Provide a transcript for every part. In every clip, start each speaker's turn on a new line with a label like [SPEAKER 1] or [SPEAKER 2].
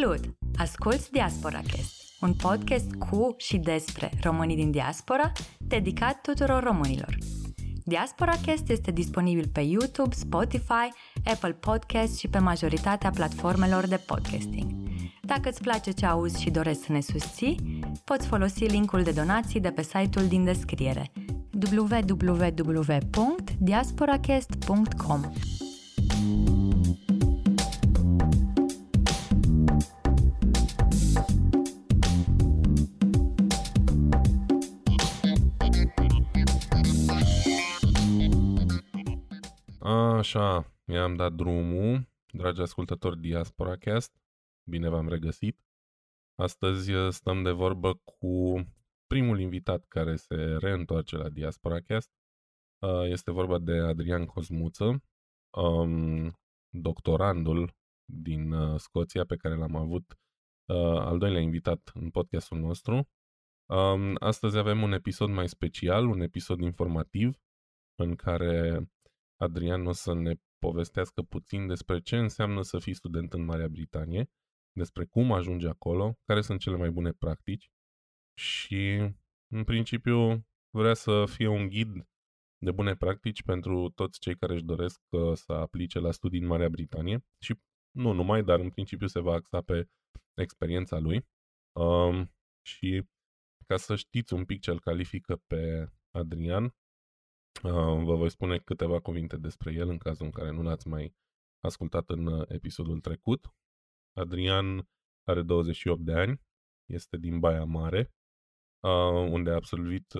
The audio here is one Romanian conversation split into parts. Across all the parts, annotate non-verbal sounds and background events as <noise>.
[SPEAKER 1] Salut! Asculți Diaspora Cast, un podcast cu și despre românii din diaspora, dedicat tuturor românilor. Diaspora Cast este disponibil pe YouTube, Spotify, Apple Podcast și pe majoritatea platformelor de podcasting. Dacă îți place ce auzi și dorești să ne susții, poți folosi linkul de donații de pe site-ul din descriere www.diasporacast.com
[SPEAKER 2] Așa, i-am dat drumul, dragi ascultători Diaspora Cast, bine v-am regăsit. Astăzi uh, stăm de vorbă cu primul invitat care se reîntoarce la Diaspora Cast. Uh, este vorba de Adrian Cosmuță, um, doctorandul din uh, Scoția pe care l-am avut al doilea invitat în podcastul nostru. Um, astăzi avem un episod mai special, un episod informativ în care Adrian o să ne povestească puțin despre ce înseamnă să fii student în Marea Britanie, despre cum ajungi acolo, care sunt cele mai bune practici și, în principiu, vrea să fie un ghid de bune practici pentru toți cei care își doresc uh, să aplice la studii în Marea Britanie și nu numai, dar în principiu se va axa pe experiența lui. Um, și ca să știți un pic ce îl califică pe Adrian, Uh, vă voi spune câteva cuvinte despre el în cazul în care nu l-ați mai ascultat în uh, episodul trecut. Adrian are 28 de ani, este din Baia Mare, uh, unde a absolvit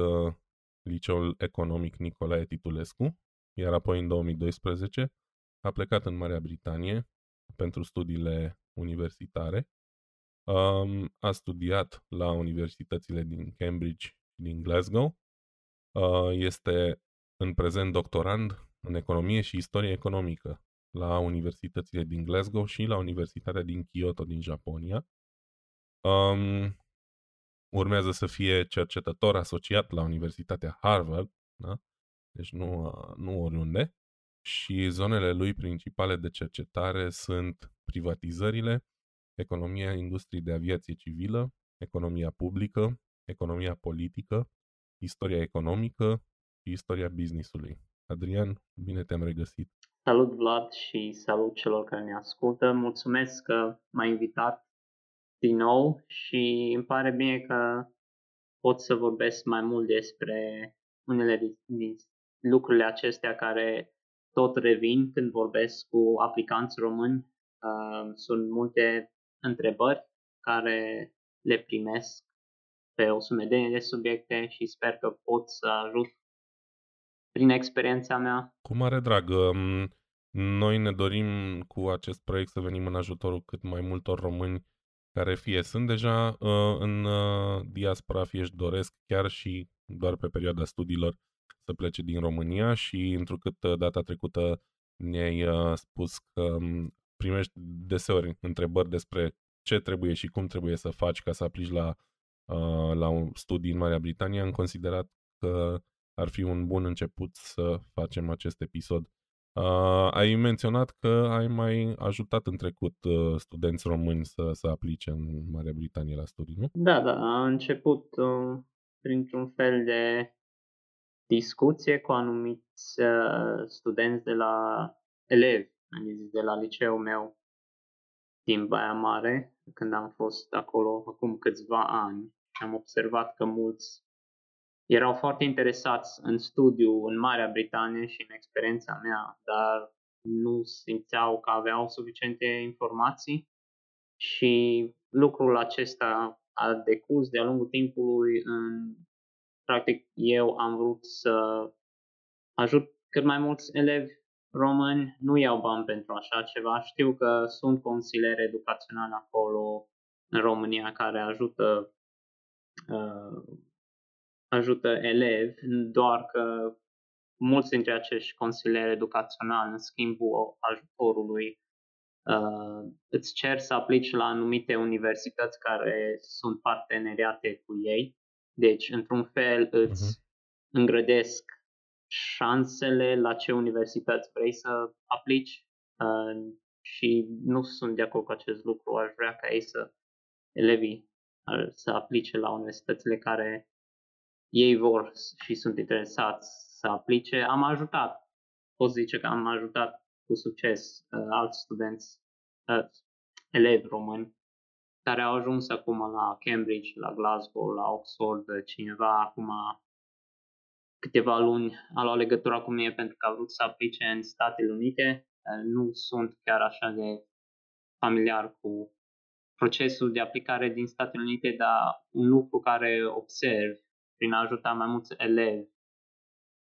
[SPEAKER 2] liceul economic Nicolae Titulescu, iar apoi în 2012 a plecat în Marea Britanie pentru studiile universitare. Um, a studiat la universitățile din Cambridge și din Glasgow. Este în prezent doctorand în economie și istorie economică la universitățile din Glasgow și la Universitatea din Kyoto din Japonia. Um, urmează să fie cercetător asociat la Universitatea Harvard, da? deci nu, nu oriunde, și zonele lui principale de cercetare sunt privatizările, economia industriei de aviație civilă, economia publică, economia politică, istoria economică, și istoria businessului. Adrian, bine te-am regăsit!
[SPEAKER 3] Salut Vlad și salut celor care ne ascultă. Mulțumesc că m-ai invitat din nou și îmi pare bine că pot să vorbesc mai mult despre unele din lucrurile acestea care tot revin când vorbesc cu aplicanți români. Uh, sunt multe întrebări care le primesc pe o sumedenie de subiecte și sper că pot să ajut prin experiența mea.
[SPEAKER 2] Cu mare drag. Noi ne dorim cu acest proiect să venim în ajutorul cât mai multor români care fie sunt deja uh, în uh, diaspora, fie își doresc chiar și doar pe perioada studiilor să plece din România și întrucât uh, data trecută ne-ai uh, spus că um, primești deseori întrebări despre ce trebuie și cum trebuie să faci ca să aplici la, uh, la un studii în Marea Britanie, am considerat că ar fi un bun început să facem acest episod. Uh, ai menționat că ai mai ajutat în trecut uh, studenți români să, să aplice în Marea Britanie la studii, nu?
[SPEAKER 3] Da, da, a început uh, printr-un fel de discuție cu anumiți uh, studenți de la elevi, de la liceul meu din Baia Mare, când am fost acolo acum câțiva ani. Am observat că mulți erau foarte interesați în studiu în Marea Britanie și în experiența mea, dar nu simțeau că aveau suficiente informații și lucrul acesta a decurs de-a lungul timpului în practic eu am vrut să ajut cât mai mulți elevi români, nu iau bani pentru așa ceva, știu că sunt consilieri educaționale acolo în România care ajută uh, ajută elevi, doar că mulți dintre acești consilieri educaționali, în schimbul ajutorului, uh, îți cer să aplici la anumite universități care sunt parteneriate cu ei. Deci, într-un fel, îți uh-huh. îngrădesc șansele la ce universități vrei să aplici. Uh, și nu sunt de acord cu acest lucru. Aș vrea ca ei să, elevii, să aplice la universitățile care ei vor și sunt interesați să aplice. Am ajutat, pot zice că am ajutat cu succes uh, alți studenți, uh, elevi români, care au ajuns acum la Cambridge, la Glasgow, la Oxford, cineva acum câteva luni a luat legătura cu mine pentru că a vrut să aplice în Statele Unite. Uh, nu sunt chiar așa de familiar cu procesul de aplicare din Statele Unite, dar un lucru care observ prin a ajuta mai mulți elevi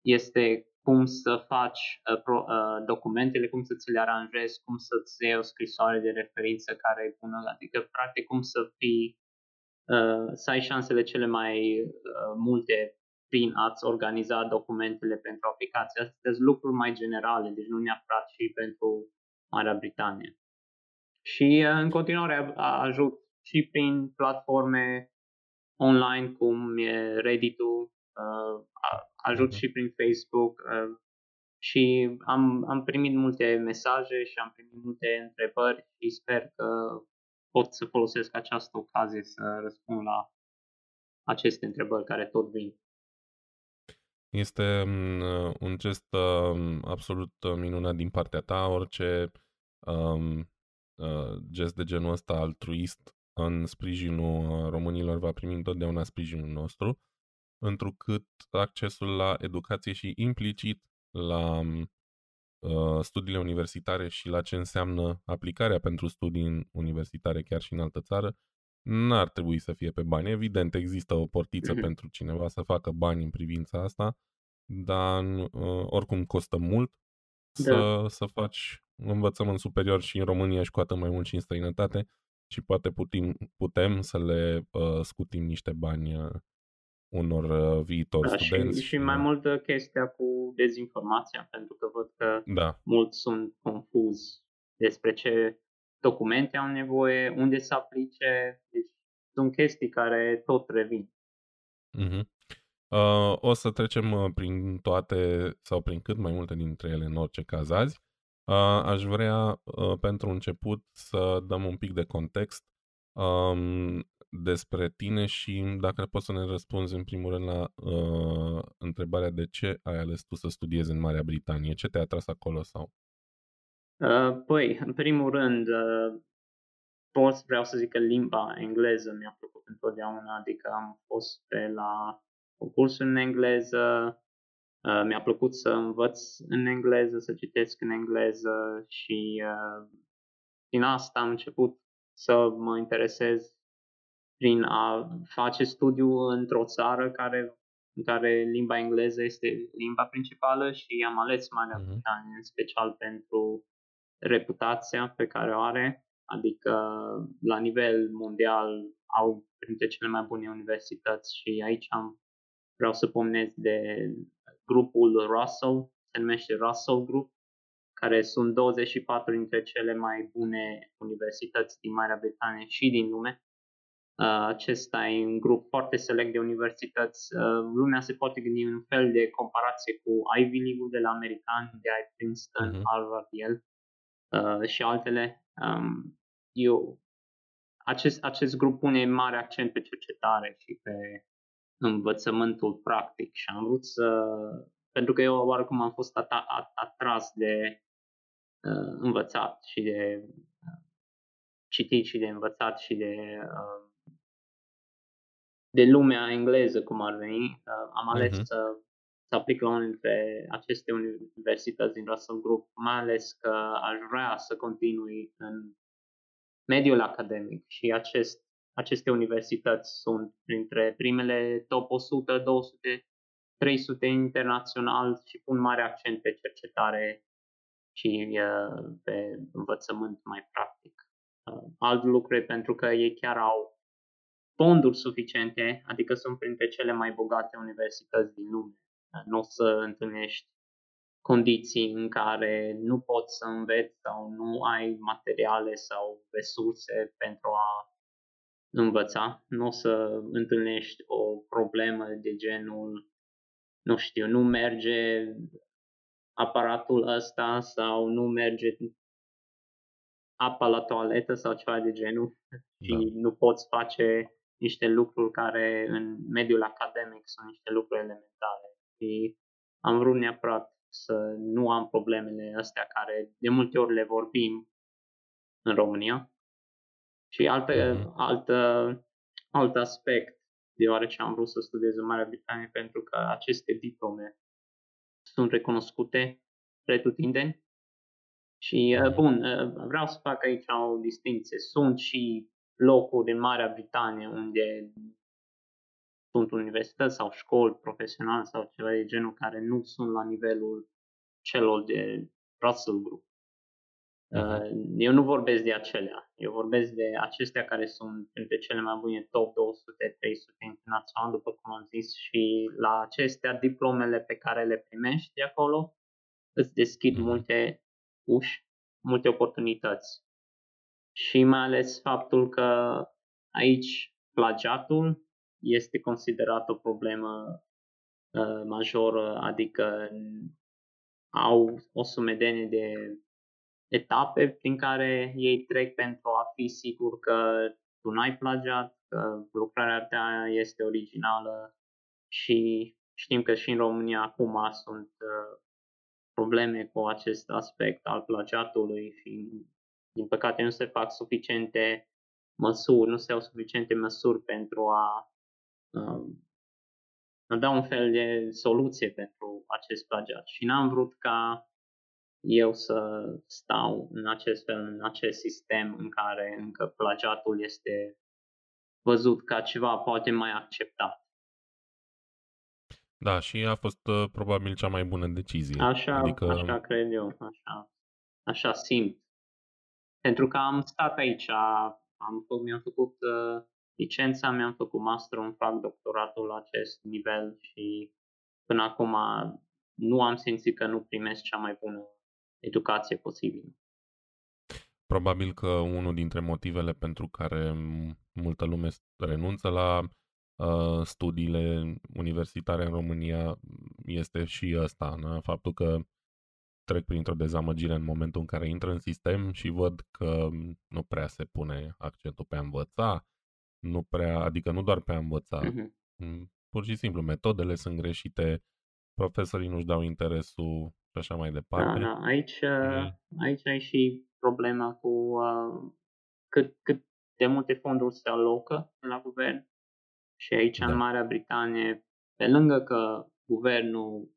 [SPEAKER 3] este cum să faci uh, pro, uh, documentele, cum să ți le aranjezi, cum să-ți iei o scrisoare de referință care e bună, adică practic cum să fii, uh, să ai șansele cele mai uh, multe prin a-ți organiza documentele pentru aplicație. Astea sunt lucruri mai generale, deci nu neapărat și pentru Marea Britanie. Și uh, în continuare ajut și prin platforme online cum e Reddit, uh, ajut mhm. și prin Facebook uh, și am, am primit multe mesaje și am primit multe întrebări și sper că pot să folosesc această ocazie să răspund la aceste întrebări care tot vin.
[SPEAKER 2] Este mm, un gest um, absolut minunat din partea ta. Orice um, uh, gest de genul ăsta altruist în sprijinul românilor va primi întotdeauna sprijinul nostru, întrucât accesul la educație și implicit la uh, studiile universitare și la ce înseamnă aplicarea pentru studii universitare chiar și în altă țară, n-ar trebui să fie pe bani. Evident, există o portiță mm-hmm. pentru cineva să facă bani în privința asta, dar uh, oricum costă mult da. să, să faci învățământ superior și în România și cu atât mai mult și în străinătate și poate putem, putem să le uh, scutim niște bani uh, unor uh, viitori da, studenți.
[SPEAKER 3] Și, și mai mult chestia cu dezinformația, pentru că văd că
[SPEAKER 2] da.
[SPEAKER 3] mulți sunt confuzi despre ce documente au nevoie, unde să aplice, deci sunt chestii care tot revin.
[SPEAKER 2] Uh-huh. Uh, o să trecem uh, prin toate sau prin cât mai multe dintre ele în orice caz azi. Uh, aș vrea uh, pentru început să dăm un pic de context um, despre tine și dacă poți să ne răspunzi în primul rând la uh, întrebarea de ce ai ales tu să studiezi în Marea Britanie, ce te-a atras acolo sau?
[SPEAKER 3] Uh, păi, în primul rând, uh, pot, vreau să zic că limba engleză mi-a plăcut întotdeauna, adică am fost pe la cursuri în engleză, uh, mi-a plăcut să învăț în engleză, să citesc în engleză și uh, din asta am început să mă interesez prin a face studiu într-o țară care, în care limba engleză este limba principală și am ales Marea mhm. Britanie în special pentru reputația pe care o are, adică la nivel mondial au printre cele mai bune universități și aici am, vreau să pomnesc de grupul Russell, se numește Russell Group, care sunt 24 dintre cele mai bune universități din Marea Britanie și din lume Uh, acesta e un grup foarte select de universități. Uh, lumea se poate gândi un fel de comparație cu Ivy League-ul de la american, de ai Princeton, uh-huh. Harvard, Yale uh, și altele. Um, eu, acest, acest grup pune mare accent pe cercetare și pe învățământul practic și am vrut să, pentru că eu oarecum am fost at- atras de uh, învățat și de uh, citit și de învățat și de uh, de lumea engleză, cum ar veni. Uh, am ales uh-huh. să, să aplic la unul dintre aceste universități din Russell Group, mai ales că aș vrea să continui în mediul academic și acest, aceste universități sunt printre primele top 100, 200, 300 internațional și pun mare accent pe cercetare și uh, pe învățământ mai practic. Uh, alt lucru e pentru că ei chiar au fonduri suficiente, adică sunt printre cele mai bogate universități din lume. Nu o să întâlnești condiții în care nu poți să înveți sau nu ai materiale sau resurse pentru a învăța. Nu o să întâlnești o problemă de genul, nu știu, nu merge aparatul ăsta sau nu merge apa la toaletă sau ceva de genul și
[SPEAKER 2] Da.
[SPEAKER 3] nu poți face niște lucruri care în mediul academic sunt niște lucruri elementare. Și am vrut neapărat să nu am problemele astea care de multe ori le vorbim în România. Și altă,
[SPEAKER 2] Mhm.
[SPEAKER 3] altă, alt aspect, deoarece am vrut să studiez în Marea Britanie, pentru că aceste diplome sunt recunoscute pretutindeni. Și, uh,
[SPEAKER 2] Mhm.
[SPEAKER 3] bun, uh, vreau să fac aici o distinție. Sunt și locuri în Marea Britanie unde sunt universități sau școli profesionale sau ceva de genul care nu sunt la nivelul celor de Russell Group.
[SPEAKER 2] Mhm.
[SPEAKER 3] Uh, Eu nu vorbesc de acelea, eu vorbesc de acestea care sunt între cele mai bune top 200-300 internațional, după cum am zis, și la acestea diplomele pe care le primești de acolo îți deschid
[SPEAKER 2] Mhm.
[SPEAKER 3] multe uși, multe oportunități. Și mai ales faptul că aici plagiatul este considerat o problemă uh, majoră, adică au o sumedenie de etape prin care ei trec pentru a fi sigur că tu n-ai plagiat, că lucrarea ta este originală și știm că și în România acum sunt uh, probleme cu acest aspect al plagiatului și din păcate nu se fac suficiente măsuri, nu se iau suficiente măsuri pentru a, um, a da un fel de soluție pentru acest plagiat. Și n-am vrut ca eu să stau în acest fel, în acest sistem în care încă plagiatul este văzut ca ceva poate mai acceptat.
[SPEAKER 2] Da, și a fost uh, probabil cea mai bună decizie.
[SPEAKER 3] Așa,
[SPEAKER 2] adică,
[SPEAKER 3] așa cred eu, așa, așa simt. Pentru că am stat aici, am, fă- mi-am făcut uh, licența, mi-am făcut master, îmi fac doctoratul la acest nivel și până acum nu am simțit că nu primesc cea mai bună educație posibilă.
[SPEAKER 2] probabil că unul dintre motivele pentru care m- multă lume s- renunță la uh, studiile universitare în România este și ăsta, na? faptul că trec printr-o dezamăgire în momentul în care intră în sistem și văd că nu prea se pune accentul pe a învăța, nu prea, adică nu doar pe a învăța,
[SPEAKER 3] Mhm.
[SPEAKER 2] m, pur și simplu metodele sunt greșite, profesorii nu-și dau interesul și așa mai
[SPEAKER 3] Da,
[SPEAKER 2] departe.
[SPEAKER 3] da. Aici, uh,
[SPEAKER 2] Și-
[SPEAKER 3] aici ai și problema cu uh, cât, cât de multe fonduri se alocă la guvern. Și aici,
[SPEAKER 2] Da.
[SPEAKER 3] în Marea Britanie, pe lângă că guvernul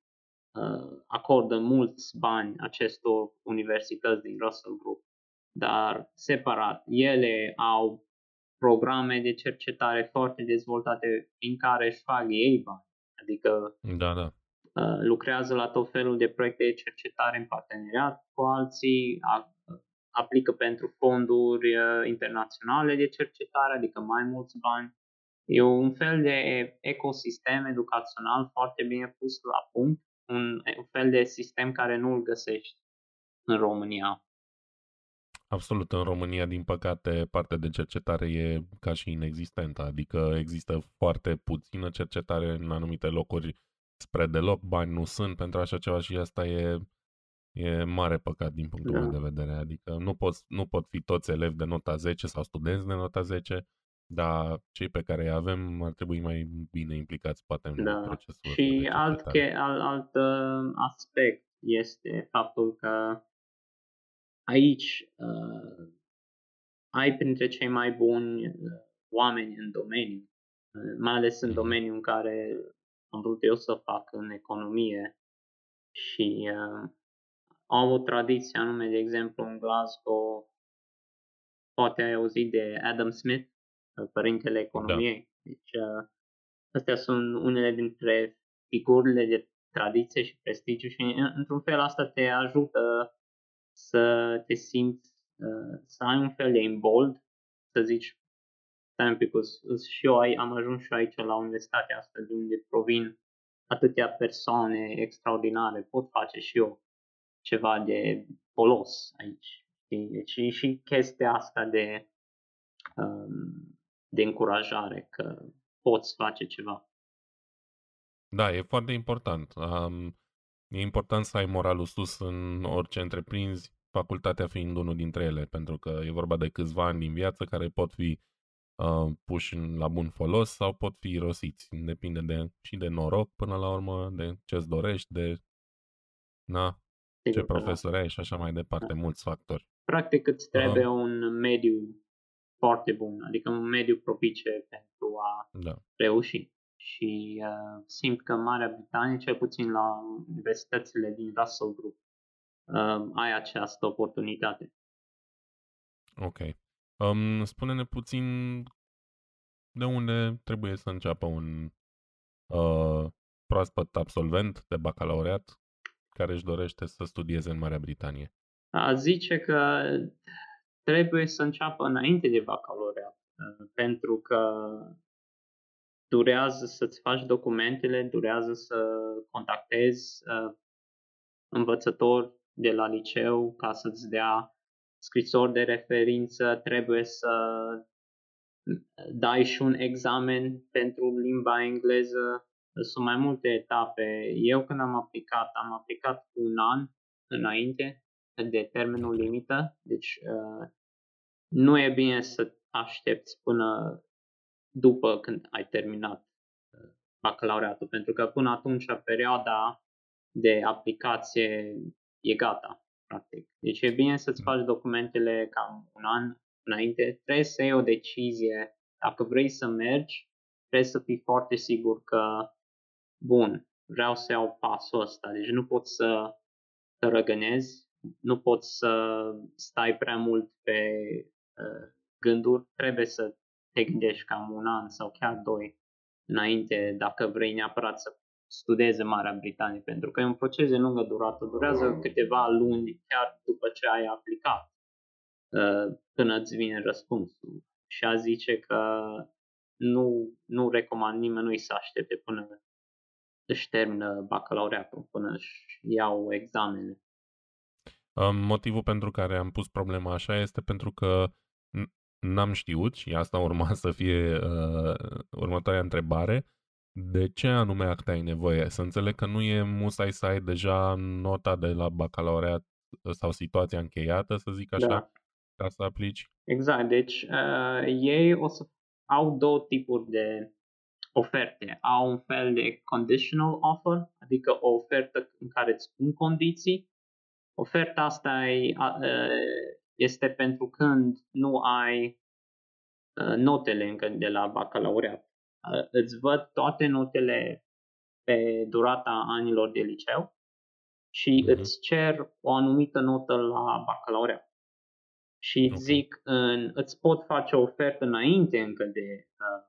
[SPEAKER 3] uh, acordă mulți bani acestor universități din Russell Group, dar separat, ele au programe de cercetare foarte dezvoltate în care își fac ei bani. Adică
[SPEAKER 2] Da, da.
[SPEAKER 3] Uh, lucrează la tot felul de proiecte de cercetare în parteneriat cu alții, a, aplică pentru fonduri uh, internaționale de cercetare, adică mai mulți bani. E un fel de ecosistem educațional foarte bine pus la punct, un, un fel de sistem care nu îl găsești în România.
[SPEAKER 2] Absolut, în România, din păcate, partea de cercetare e ca și inexistentă, adică există foarte puțină cercetare în anumite locuri, spre deloc bani nu sunt pentru așa ceva și asta e, e mare păcat din punctul
[SPEAKER 3] Da.
[SPEAKER 2] meu de vedere, adică nu, poți, nu pot fi toți elevi de nota 10 sau studenți de nota 10, dar cei pe care îi avem ar trebui mai bine implicați poate în
[SPEAKER 3] Da.
[SPEAKER 2] procesul ăsta de
[SPEAKER 3] Și alt,
[SPEAKER 2] cercetare.
[SPEAKER 3] che, alt, alt uh, aspect este faptul că aici uh, ai printre cei mai buni uh, oameni în domeniu, uh, mai ales în
[SPEAKER 2] Mhm.
[SPEAKER 3] domeniul în care am vrut eu să fac în economie și uh, au o tradiție anume, de exemplu, în Glasgow, poate ai auzit de Adam Smith, uh, părintele economiei. Deci, uh, astea sunt unele dintre figurile de tradiție și prestigiu și în- într-un fel asta te ajută să te simți, uh, să ai un fel de imbold, să zici, stai un pic, îs- îs- și eu ai, am ajuns și aici la universitatea asta de unde provin atâtea persoane extraordinare, pot face și eu ceva de folos aici. știi? Deci și, și chestia asta de, um, de încurajare că poți face ceva.
[SPEAKER 2] Da, e foarte important. Um, e important să ai moralul sus în orice întreprinzi, facultatea fiind unul dintre ele, pentru că e vorba de câțiva ani din viață care pot fi uh, puși la bun folos sau pot fi rosiți. Depinde de, și de noroc până la urmă, de ce-ți dorești, de na, Sigur ce da. profesor ai și așa mai departe, da. mulți factori.
[SPEAKER 3] Practic îți trebuie uh, un mediu foarte bun, adică un mediu propice pentru a da. reuși. Și uh, simt că în Marea Britanie, cel puțin la universitățile din Russell Group, uh, ai această oportunitate.
[SPEAKER 2] Ok. Um, spune-ne puțin de unde trebuie să înceapă un uh, proaspăt absolvent de bacalaureat care își dorește să studieze în Marea Britanie.
[SPEAKER 3] A zice că trebuie să înceapă înainte de bacalaureat, uh, pentru că durează să-ți faci documentele, durează să contactezi uh, învățători de la liceu ca să-ți dea scrisori de referință, trebuie să dai și un examen pentru limba engleză. Sunt mai multe etape. Eu când am aplicat, am aplicat cu un an înainte de termenul limită, deci uh, nu e bine să aștepți până după când ai terminat uh, bacalaureatul, pentru că până atunci perioada de aplicație e gata, practic. Deci e bine să-ți faci documentele cam un an înainte. Trebuie să iei o decizie. Dacă vrei să mergi, trebuie să fii foarte sigur că, bun, vreau să iau pasul ăsta. Deci nu poți să te răgănezi, nu poți să stai prea mult pe uh, gânduri. Trebuie să te gândești cam un an sau chiar doi înainte dacă vrei neapărat să studieze Marea Britanie, pentru că e un proces de lungă durată, durează câteva luni chiar după ce ai aplicat uh, până îți vine răspunsul. Și a zice că nu, nu recomand nimănui să aștepte până își termină bacalaureatul, până își iau examene.
[SPEAKER 2] Motivul pentru care am pus problema așa este pentru că n-am știut și asta urma să fie uh, următoarea întrebare. De ce anume act ai nevoie? Să înțeleg că nu e musai să ai deja nota de la bacalaureat sau situația încheiată, să zic așa, da. ca să aplici?
[SPEAKER 3] Exact. Deci uh, ei o să au două tipuri de oferte. Au un fel de conditional offer, adică o ofertă în care îți pun condiții. Oferta asta e, uh, este pentru când nu ai uh, notele încă de la bacalaureat. Uh, îți văd toate notele pe durata anilor de liceu și uh-huh. îți cer o anumită notă la bacalaureat. Și okay. zic, în, îți pot face o ofertă înainte încă de, uh,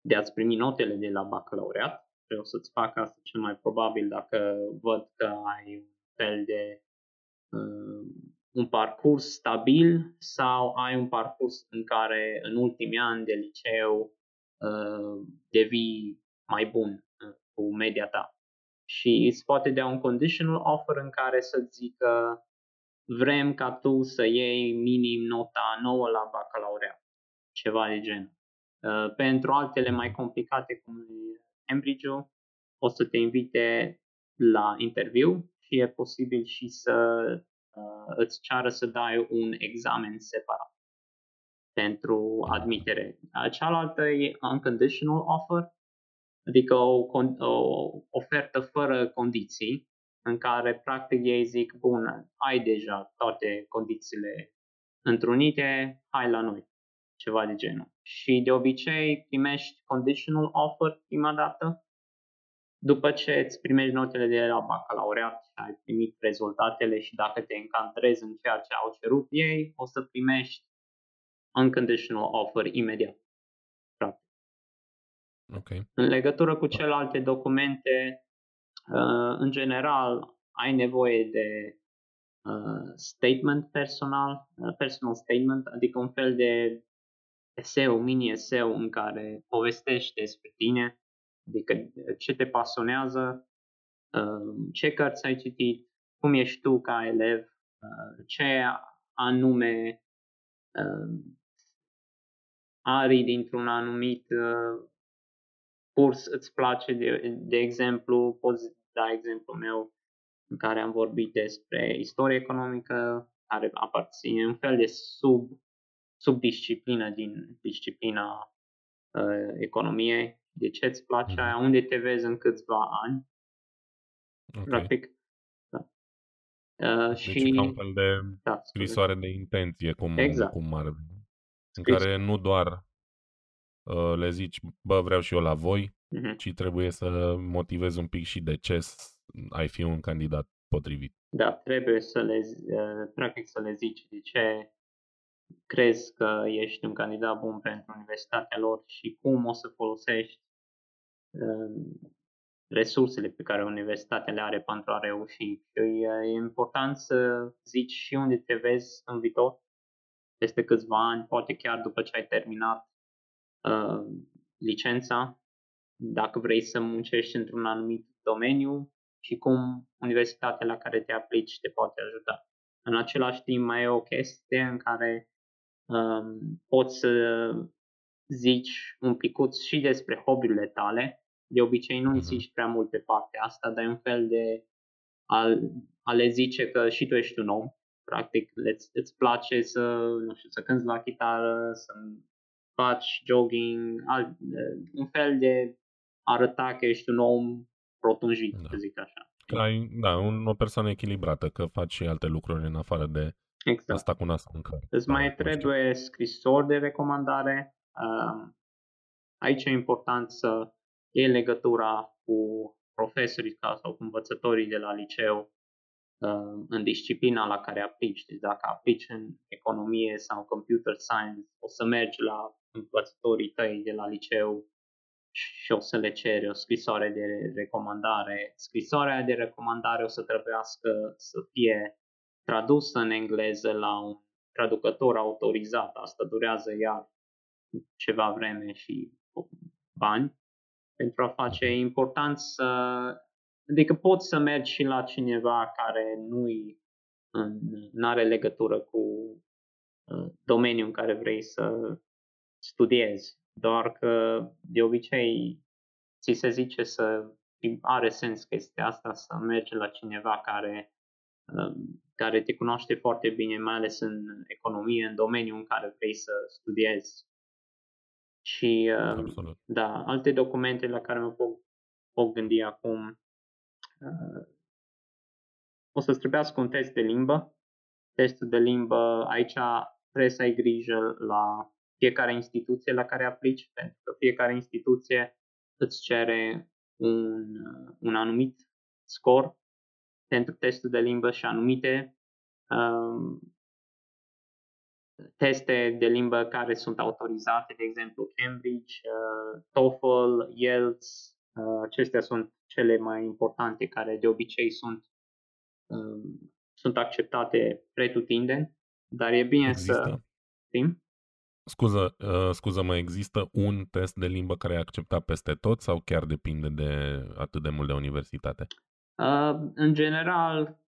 [SPEAKER 3] de a-ți primi notele de la bacalaureat. Vreau să-ți fac asta cel mai probabil dacă văd că ai un fel de uh, un parcurs stabil sau ai un parcurs în care în ultimii ani de liceu uh, devii mai bun uh, cu media ta. Și îți poate dea un conditional offer în care să zică vrem ca tu să iei minim nota 9 la bacalaureat, ceva de gen. Uh, pentru altele mai complicate, cum e cambridge o să te invite la interviu și e posibil și să uh, îți ceară să dai un examen separat pentru admitere. Cealaltă e unconditional offer, adică o, o ofertă fără condiții, în care practic ei zic, bun, ai deja toate condițiile întrunite, hai la noi, ceva de genul. Și de obicei primești conditional offer prima dată după ce îți primești notele de la bacalaureat și ai primit rezultatele și dacă te încadrezi în ceea ce au cerut ei, o să primești unconditional offer imediat. Practic.
[SPEAKER 2] Okay.
[SPEAKER 3] În legătură cu celelalte documente, uh, în general, ai nevoie de uh, statement personal, uh, personal statement, adică un fel de eseu, mini eseu în care povestești despre tine, Adică ce te pasionează, uh, ce cărți ai citit, cum ești tu ca elev, uh, ce anume uh, arii dintr-un anumit curs îți place, de, de exemplu, poți da exemplu meu, în care am vorbit despre istorie economică, care aparține un fel de sub, subdisciplină din disciplina uh, economiei. De ce îți place mm. aia? Unde te vezi în câțiva ani? Okay. Practic. Da.
[SPEAKER 2] Uh, deci și... ca un fel de da, scrisoare de intenție, cum, exact. cum ar în care nu doar uh, le zici, bă, vreau și eu la voi, uh-huh. ci trebuie să motivezi un pic și de ce ai fi un candidat potrivit.
[SPEAKER 3] Da, trebuie să le, uh, practic să le zici de ce crezi că ești un candidat bun pentru universitatea lor și cum o să folosești uh, resursele pe care universitatea le are pentru a reuși. Și e important să zici și unde te vezi în viitor, peste câțiva ani, poate chiar după ce ai terminat uh, licența, dacă vrei să muncești într-un anumit domeniu și cum universitatea la care te aplici te poate ajuta. În același timp mai e o chestie în care um, poți să zici un picuț și despre hobby-urile tale. De obicei nu insisti mhm. prea mult pe partea asta, dar e un fel de a, a le zice că și tu ești un om practic îți, îți place să, nu știu, să cânti la chitară, să faci jogging, alt, un fel de arăta că ești un om rotunjit, da. să zic așa.
[SPEAKER 2] Că ai, da, un, o persoană echilibrată, că faci și alte lucruri în afară de exact. asta cu nasul în căr.
[SPEAKER 3] Îți mai trebuie scrisori de recomandare. Uh, aici e important să iei legătura cu profesorii sau cu învățătorii de la liceu uh, în disciplina la care aplici. Deci dacă aplici în economie sau computer science, o să mergi la învățătorii tăi de la liceu și o să le ceri o scrisoare de recomandare. Scrisoarea de recomandare o să trebuiască să fie tradusă în engleză la un traducător autorizat. Asta durează iar ceva vreme și bani pentru a face. E important să Adică poți să mergi și la cineva care nu are legătură cu uh, domeniul în care vrei să studiezi, doar că de obicei ți se zice să are sens chestia asta să mergi la cineva care, uh, care te cunoaște foarte bine, mai ales în economie, în domeniul în care vrei să studiezi. Și uh, Absolut. da, alte documente la care mă pot, pot gândi acum Uh, o să-ți trebuiască un test de limbă. Testul de limbă, aici trebuie să ai grijă la fiecare instituție la care aplici, pentru că fiecare instituție îți cere un, un anumit scor pentru testul de limbă și anumite um, teste de limbă care sunt autorizate, de exemplu Cambridge, uh, TOEFL, IELTS, uh, acestea sunt cele mai importante care de obicei sunt, um, sunt acceptate pretutindeni, dar e bine există. să știm.
[SPEAKER 2] Scuză, uh, scuză mă, există un test de limbă care e acceptat peste tot sau chiar depinde de atât de mult de universitate?
[SPEAKER 3] Uh, în general,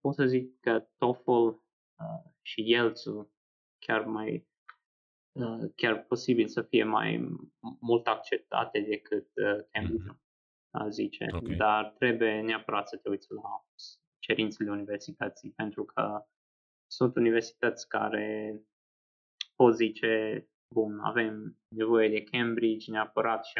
[SPEAKER 3] pot să zic că TOEFL uh, și IELTS chiar mai uh, chiar posibil să fie mai mult acceptate decât uh, Cambridge. Mm-hmm a zice, okay. dar trebuie neapărat să te uiți la cerințele universității, pentru că sunt universități care pot zice, bun, avem nevoie de Cambridge neapărat și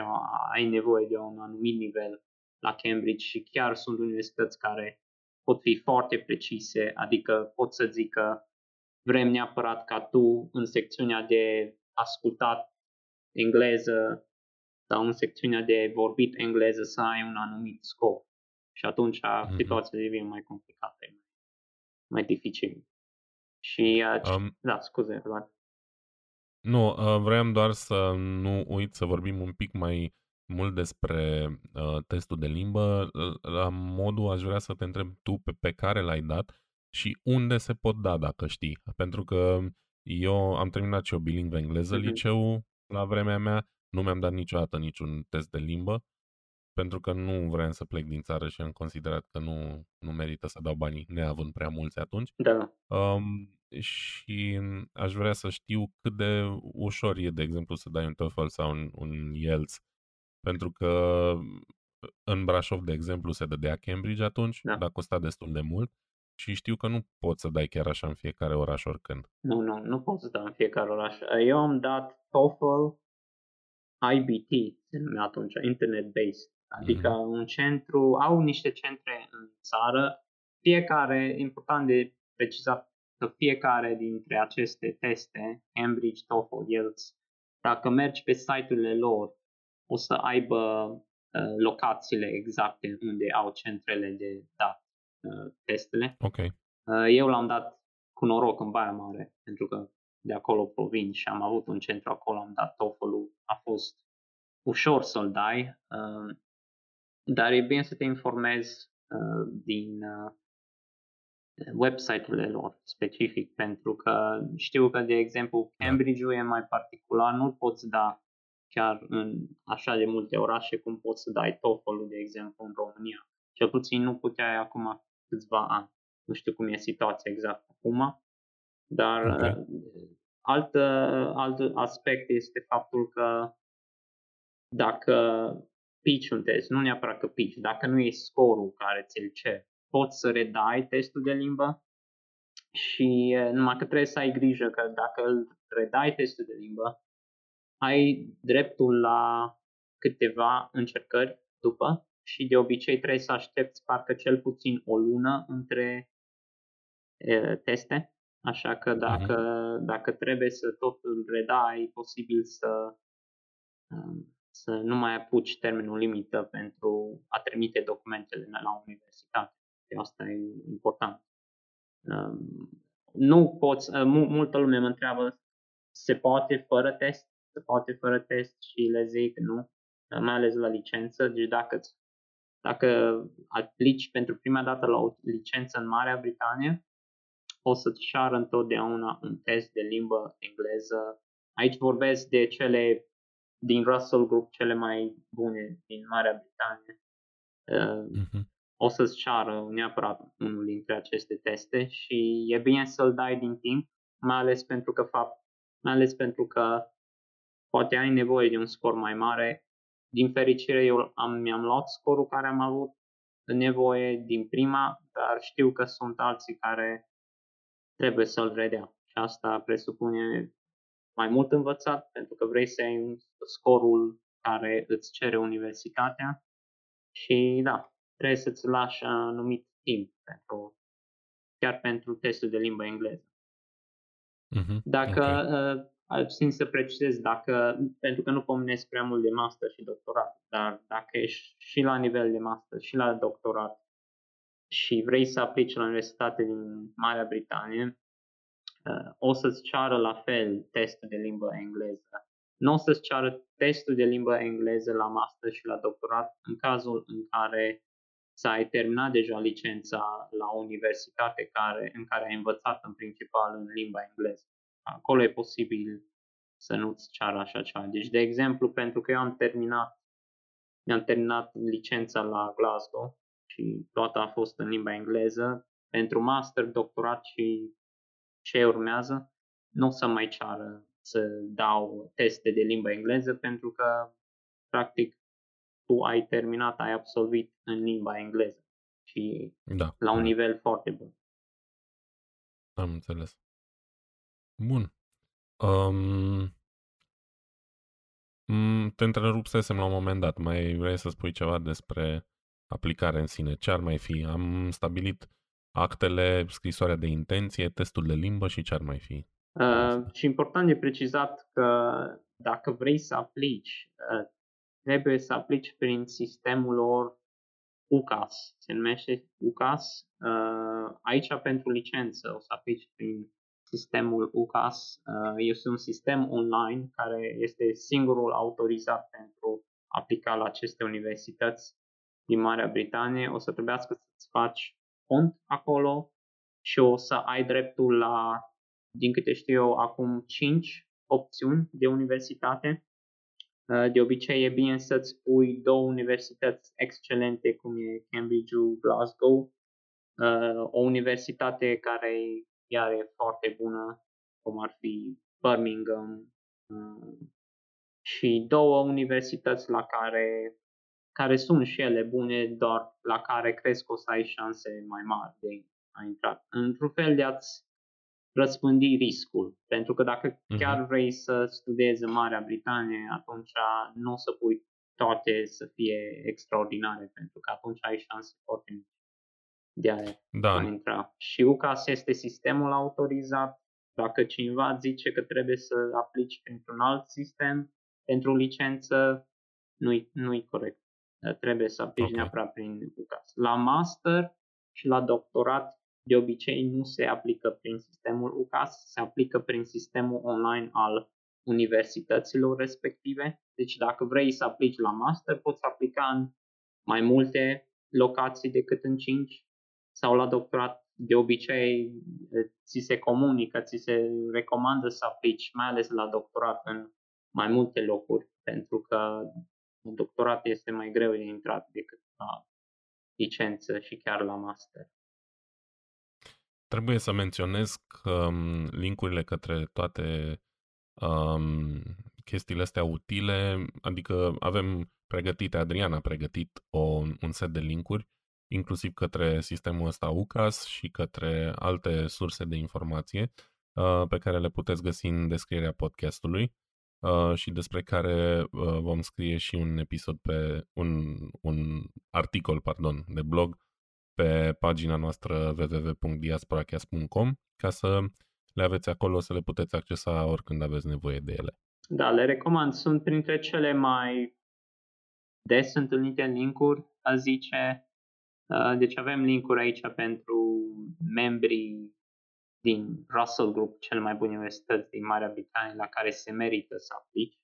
[SPEAKER 3] ai nevoie de un anumit nivel la Cambridge și chiar sunt universități care pot fi foarte precise, adică pot să zică vrem neapărat ca tu în secțiunea de ascultat engleză sau în secțiunea de vorbit engleză să ai un anumit scop. Și atunci mm-hmm. situația devine mai complicată, mai dificil. Și, uh, um, da, scuze, Vlad.
[SPEAKER 2] Nu, uh, vreau doar să nu uit să vorbim un pic mai mult despre uh, testul de limbă. La modul aș vrea să te întreb tu pe, pe care l-ai dat și unde se pot da dacă știi. Pentru că eu am terminat și o bilingvă engleză, mm-hmm. liceu la vremea mea nu mi-am dat niciodată niciun test de limbă, pentru că nu vreau să plec din țară și am considerat că nu, nu merită să dau banii neavând prea mulți atunci.
[SPEAKER 3] Da.
[SPEAKER 2] Um, și aș vrea să știu cât de ușor e, de exemplu, să dai un TOEFL sau un, un IELTS, pentru că în Brașov, de exemplu, se dădea Cambridge atunci,
[SPEAKER 3] Da.
[SPEAKER 2] dar costa destul de mult și știu că nu poți să dai chiar așa în fiecare oraș oricând.
[SPEAKER 3] Nu, nu, nu pot să dau în fiecare oraș. Eu am dat TOEFL IBT, se numea atunci, Internet-Based. Adică
[SPEAKER 2] Mhm.
[SPEAKER 3] un centru, au niște centre în țară, fiecare, important de precizat, că fiecare dintre aceste teste, Cambridge, TOEFL, IELTS, dacă mergi pe site-urile lor, o să aibă uh, locațiile exacte unde au centrele de dat uh, testele.
[SPEAKER 2] Ok.
[SPEAKER 3] Uh, Eu l-am dat cu noroc în Baia Mare, pentru că de acolo provin și am avut un centru acolo, am dat TOEFL-ul, a fost ușor să-l dai, uh, dar e bine să te informezi uh, din uh, website-urile lor specific, pentru că știu că, de exemplu,
[SPEAKER 2] Da.
[SPEAKER 3] Cambridge-ul e mai particular, nu poți da chiar în așa de multe orașe cum poți să dai TOEFL-ul, de exemplu, în România. Cel puțin nu puteai acum câțiva ani. Nu știu cum e situația exact acum, dar
[SPEAKER 2] Ok.
[SPEAKER 3] Uh, alt, alt aspect este faptul că dacă pici un test, nu neapărat că pici, dacă nu e scorul care ți-l cer, poți să redai testul de limbă și e, numai că trebuie să ai grijă că dacă îl redai testul de limbă, ai dreptul la câteva încercări după și de obicei trebuie să aștepți parcă cel puțin o lună între e, teste, așa că dacă, dacă trebuie să tot îl redai, e posibil să um, să nu mai apuci termenul limită pentru a trimite documentele la universitate. Și asta e important. Um, nu poți, uh, mu- multă lume mă întreabă, se poate fără test? Se poate fără test și le zic nu, uh, mai ales la licență. Deci dacă, îți- dacă aplici pentru prima dată la o licență în Marea Britanie, o să-ți ceară întotdeauna un test de limbă engleză. Aici vorbesc de cele din Russell Group cele mai bune din Marea Britanie. Uh,
[SPEAKER 2] Mhm.
[SPEAKER 3] o să-ți ceară neapărat unul dintre aceste teste și e bine să-l dai din timp, mai ales pentru că fapt, mai ales pentru că poate ai nevoie de un scor mai mare. Din fericire eu am, mi-am luat scorul care am avut nevoie din prima, dar știu că sunt alții care trebuie să-l redea. Și asta presupune mai mult învățat, pentru că vrei să ai un scorul care îți cere universitatea și da, trebuie să-ți lași anumit timp pentru, chiar pentru testul de limbă engleză.
[SPEAKER 2] Mhm.
[SPEAKER 3] Dacă,
[SPEAKER 2] Ok.
[SPEAKER 3] uh, țin să precizez, dacă, pentru că nu pomenesc prea mult de master și doctorat, dar dacă ești și la nivel de master și la doctorat și vrei să aplici la universitate din Marea Britanie, uh, o să-ți ceară la fel testul de limbă engleză. Nu o să-ți ceară testul de limbă engleză la master și la doctorat în cazul în care să ai terminat deja licența la o universitate care, în care ai învățat în principal în limba engleză. Acolo e posibil să nu-ți ceară așa ceva. Deci, de exemplu, pentru că eu am terminat, mi-am terminat licența la Glasgow și toată a fost în limba engleză, pentru master, doctorat și ce urmează, nu o să mai ceară să dau teste de limba engleză pentru că, practic, tu ai terminat, ai absolvit în limba engleză și
[SPEAKER 2] Da.
[SPEAKER 3] la un
[SPEAKER 2] da.
[SPEAKER 3] nivel foarte bun.
[SPEAKER 2] Am înțeles. Bun. Um, m, te întrerupsesem la un moment dat. Mai vrei să spui ceva despre aplicare în sine? Ce ar mai fi? Am stabilit actele, scrisoarea de intenție, testul de limbă și ce ar mai fi?
[SPEAKER 3] Uh, și important de precizat că dacă vrei să aplici, uh, trebuie să aplici prin sistemul lor UCAS. Se numește UCAS. Uh, aici pentru licență o să aplici prin sistemul UCAS. Uh, este un sistem online care este singurul autorizat pentru a aplica la aceste universități din Marea Britanie. O să trebuiască să-ți faci cont acolo și o să ai dreptul la din câte știu eu, acum 5 opțiuni de universitate. Uh, De obicei e bine să-ți pui două universități excelente, cum e Cambridge-ul, Glasgow, Uh, o universitate care iar e foarte bună, cum ar fi Birmingham, uh, și două universități la care care sunt și ele bune, doar la care crezi că o să ai șanse mai mari de a intra. Într-un fel de a-ți răspândi riscul. Pentru că dacă uh-huh. chiar vrei să studiezi în Marea Britanie, atunci nu o să pui toate să fie extraordinare, pentru că atunci ai șanse foarte mici de a, da. a intra. Și UCAS este sistemul autorizat. Dacă cineva zice că trebuie să aplici pentru un alt sistem, pentru licență, nu-i, nu-i corect. Trebuie să aplici okay. neapărat prin UCAS. La master și la doctorat de obicei nu se aplică prin sistemul UCAS, se aplică prin sistemul online al universităților respective. Deci dacă vrei să aplici la master, poți aplica în mai multe locații decât în 5 sau la doctorat de obicei ți se comunică, ți se recomandă să aplici, mai ales la doctorat în mai multe locuri, pentru că doctorat este mai greu de intrat decât la licență și chiar la master.
[SPEAKER 2] Trebuie să menționez că um, linkurile către toate um, chestiile astea utile, adică avem pregătite, Adrian a pregătit o, un set de linkuri, inclusiv către sistemul ăsta UCAS și către alte surse de informație uh, pe care le puteți găsi în descrierea podcastului uh, și despre care uh, vom scrie și un episod pe un, un articol, pardon, de blog pe pagina noastră www.diasporacast.com ca să le aveți acolo, să le puteți accesa oricând aveți nevoie de ele.
[SPEAKER 3] Da, le recomand. Sunt printre cele mai des întâlnite linkuri, a zice. Uh, deci avem linkuri aici pentru membrii din Russell Group, cel mai bune universități din Marea Britanie, la care se merită să aplici.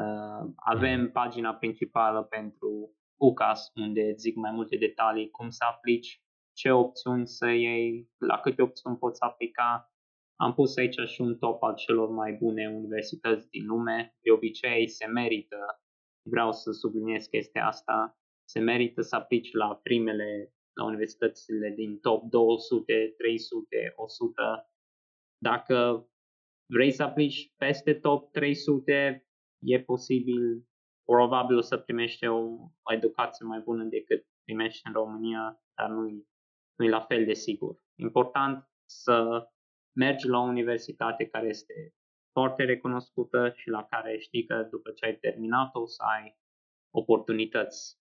[SPEAKER 3] Uh, avem mm. pagina principală pentru UCAS, unde zic mai multe detalii, cum să aplici, ce opțiuni să iei, la câte opțiuni poți aplica. Am pus aici și un top al celor mai bune universități din lume. De obicei se merită, vreau să subliniez chestia asta, se merită să aplici la primele, la universitățile din top 200, 300, 100. Dacă vrei să aplici peste top 300, e posibil probabil o să primești o, o educație mai bună decât primești în România, dar nu nu la fel de sigur. Important să mergi la o universitate care este foarte recunoscută și la care știi că după ce ai terminat o să ai oportunități uh,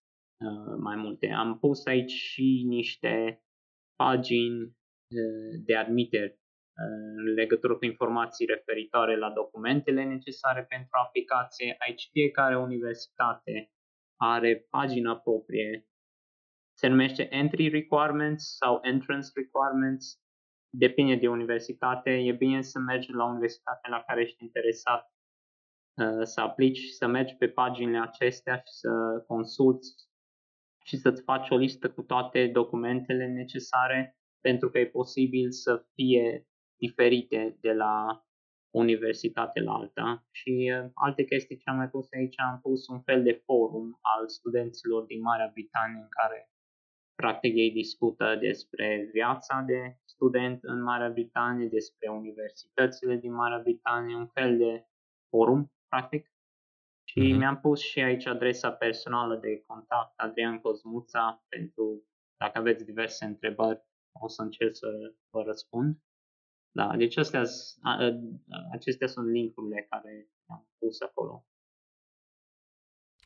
[SPEAKER 3] mai multe. Am pus aici și niște pagini uh, de admitere în legătură cu informații referitoare la documentele necesare pentru aplicație. Aici fiecare universitate are pagina proprie, se numește Entry Requirements sau Entrance Requirements, depinde de universitate. E bine să mergi la universitatea la care ești interesat uh, să aplici, să mergi pe paginile acestea și să consulți și să-ți faci o listă cu toate documentele necesare pentru că e posibil să fie diferite de la universitate la alta și uh, alte chestii ce am mai pus aici, am pus un fel de forum al studenților din Marea Britanie în care practic ei discută despre viața de student în Marea Britanie, despre universitățile din Marea Britanie, un fel de forum, practic. Și mm-hmm. mi-am pus și aici adresa personală de contact, Adrian Cosmuța, pentru dacă aveți diverse întrebări, o să încerc să vă răspund. Da, deci astea, acestea sunt linkurile care am pus acolo.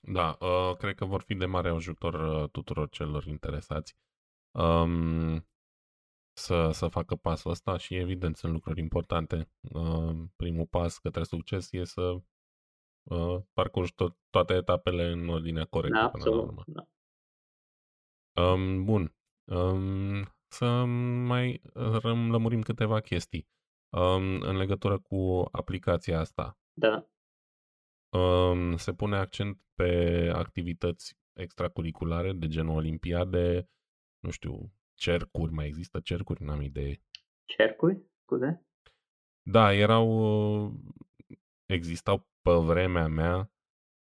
[SPEAKER 2] Da, uh, cred că vor fi de mare ajutor uh, tuturor celor interesați um, să, să facă pasul ăsta și evident sunt lucruri importante. Uh, primul pas către succes e să uh, parcurgi tot, toate etapele în ordinea corectă da, până absolut, la urmă. Da. Um, bun. Um, să mai lămurim câteva chestii um, în legătură cu aplicația asta.
[SPEAKER 3] Da.
[SPEAKER 2] Um, se pune accent pe activități extracurriculare de genul olimpiade, nu știu, cercuri, mai există cercuri? N-am idee.
[SPEAKER 3] Cercuri? Scuze?
[SPEAKER 2] Da, erau, existau pe vremea mea,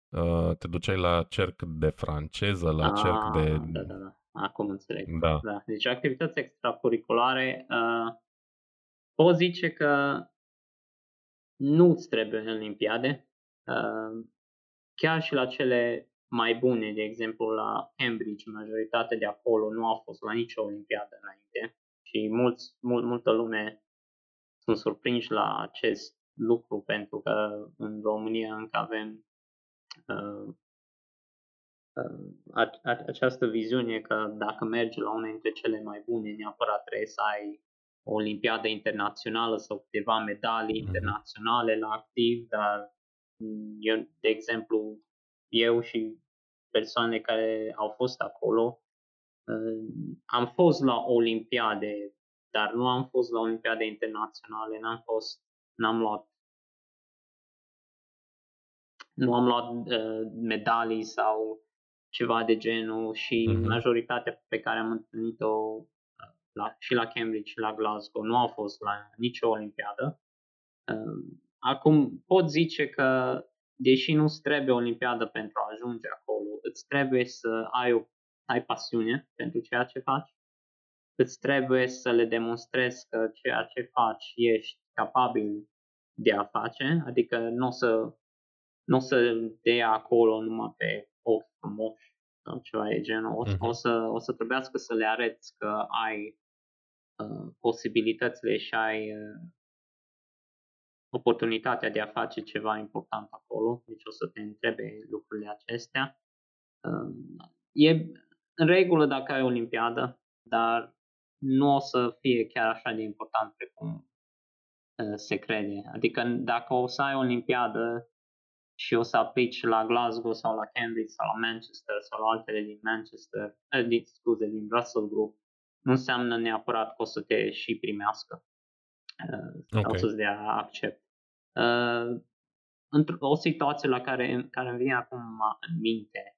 [SPEAKER 2] uh, te duceai la cerc de franceză, la ah, cerc de...
[SPEAKER 3] Da, da, da. Acum înțeleg. Da. da. Deci activități extracurriculare, uh, pot zice că nu îți trebuie în Olimpiade. Uh, chiar și la cele mai bune, de exemplu la Cambridge, majoritatea de acolo nu au fost la nicio olimpiadă înainte și mulți, mul, multă lume sunt surprinși la acest lucru pentru că în România încă avem uh, uh, această viziune că dacă mergi la una dintre cele mai bune, neapărat trebuie să ai o olimpiadă internațională sau câteva medalii mm-hmm. internaționale la activ, dar mm, eu, de exemplu, eu și persoane care au fost acolo, uh, am fost la olimpiade, dar nu am fost la olimpiade internaționale, n-am fost, n-am luat nu am luat uh, medalii sau ceva de genul și mm-hmm. majoritatea pe care am întâlnit-o uh, la, și la Cambridge și la Glasgow nu au fost la nicio olimpiadă. Uh, acum pot zice că deși nu-ți trebuie olimpiadă pentru a ajunge acolo, îți trebuie să ai, o, ai pasiune pentru ceea ce faci, îți trebuie să le demonstrezi că ceea ce faci ești capabil de a face, adică nu o să, n-o să te acolo numai pe ochi frumoși sau ceva de genul. O, uh-huh. o, să, o să trebuiască să le arăți că ai uh, posibilitățile și ai uh, oportunitatea de a face ceva important acolo, deci o să te întrebe lucrurile acestea. Um, e în regulă dacă ai o olimpiadă, dar nu o să fie chiar așa de important precum uh, se crede. Adică dacă o să ai o olimpiadă și o să aplici la Glasgow sau la Cambridge sau la Manchester sau la altele din Manchester, eh, din, scuze, din Russell Group, nu înseamnă neapărat că o să te și primească uh, okay. sau să-ți dea accept. Uh, într-o situație la care, care îmi vine acum în minte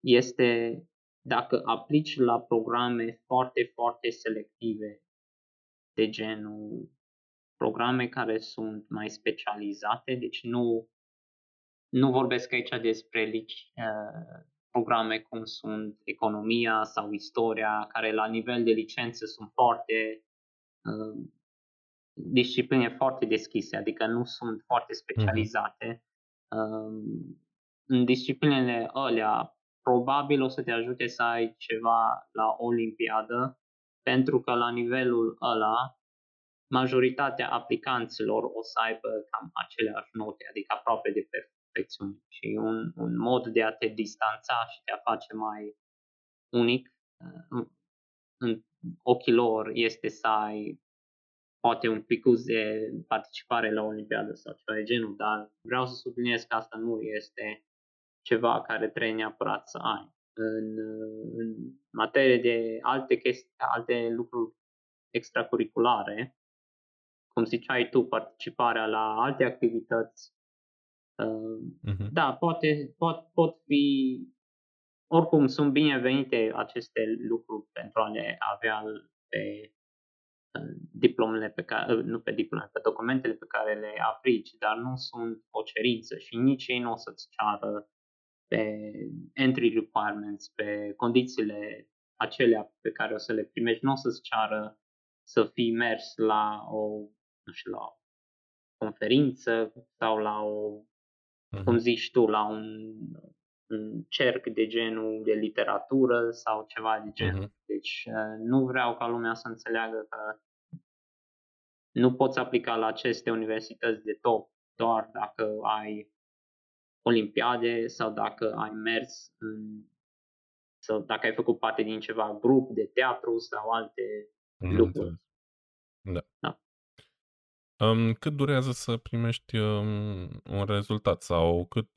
[SPEAKER 3] este dacă aplici la programe foarte, foarte selective de genul programe care sunt mai specializate, deci nu, nu vorbesc aici despre uh, programe cum sunt economia sau istoria, care la nivel de licențe sunt foarte uh, discipline foarte deschise, adică nu sunt foarte mhm. specializate. Uh, în disciplinele alea probabil o să te ajute să ai ceva la Olimpiadă, pentru că la nivelul ăla majoritatea aplicanților o să aibă cam aceleași note, adică aproape de perfecțiune. Și un, un mod de a te distanța și de a face mai unic uh, în ochii lor este să ai poate un pic de participare la Olimpiadă sau ceva de genul, dar vreau să subliniez că asta nu este ceva care trebuie neapărat să ai. În, în materie de alte chestii, alte lucruri extracurriculare, cum ziceai tu, participarea la alte activități, uh-huh. da, poate, pot, pot fi, oricum sunt binevenite aceste lucruri pentru a le avea pe diplomele pe care, nu pe diplome, pe documentele pe care le aplici, dar nu sunt o cerință și nici ei nu o să-ți ceară pe entry requirements, pe condițiile acelea pe care o să le primești, nu o să-ți ceară să fii mers la o, nu știu, la o conferință sau la o, uh-huh. cum zici tu, la un, un cerc de genul de literatură sau ceva de genul. Uh-huh. Deci uh, nu vreau ca lumea să înțeleagă că nu poți aplica la aceste universități de top doar dacă ai olimpiade sau dacă ai mers în, sau dacă ai făcut parte din ceva grup de teatru sau alte mm, lucruri.
[SPEAKER 2] Da. da. Um, cât durează să primești um, un rezultat sau cât,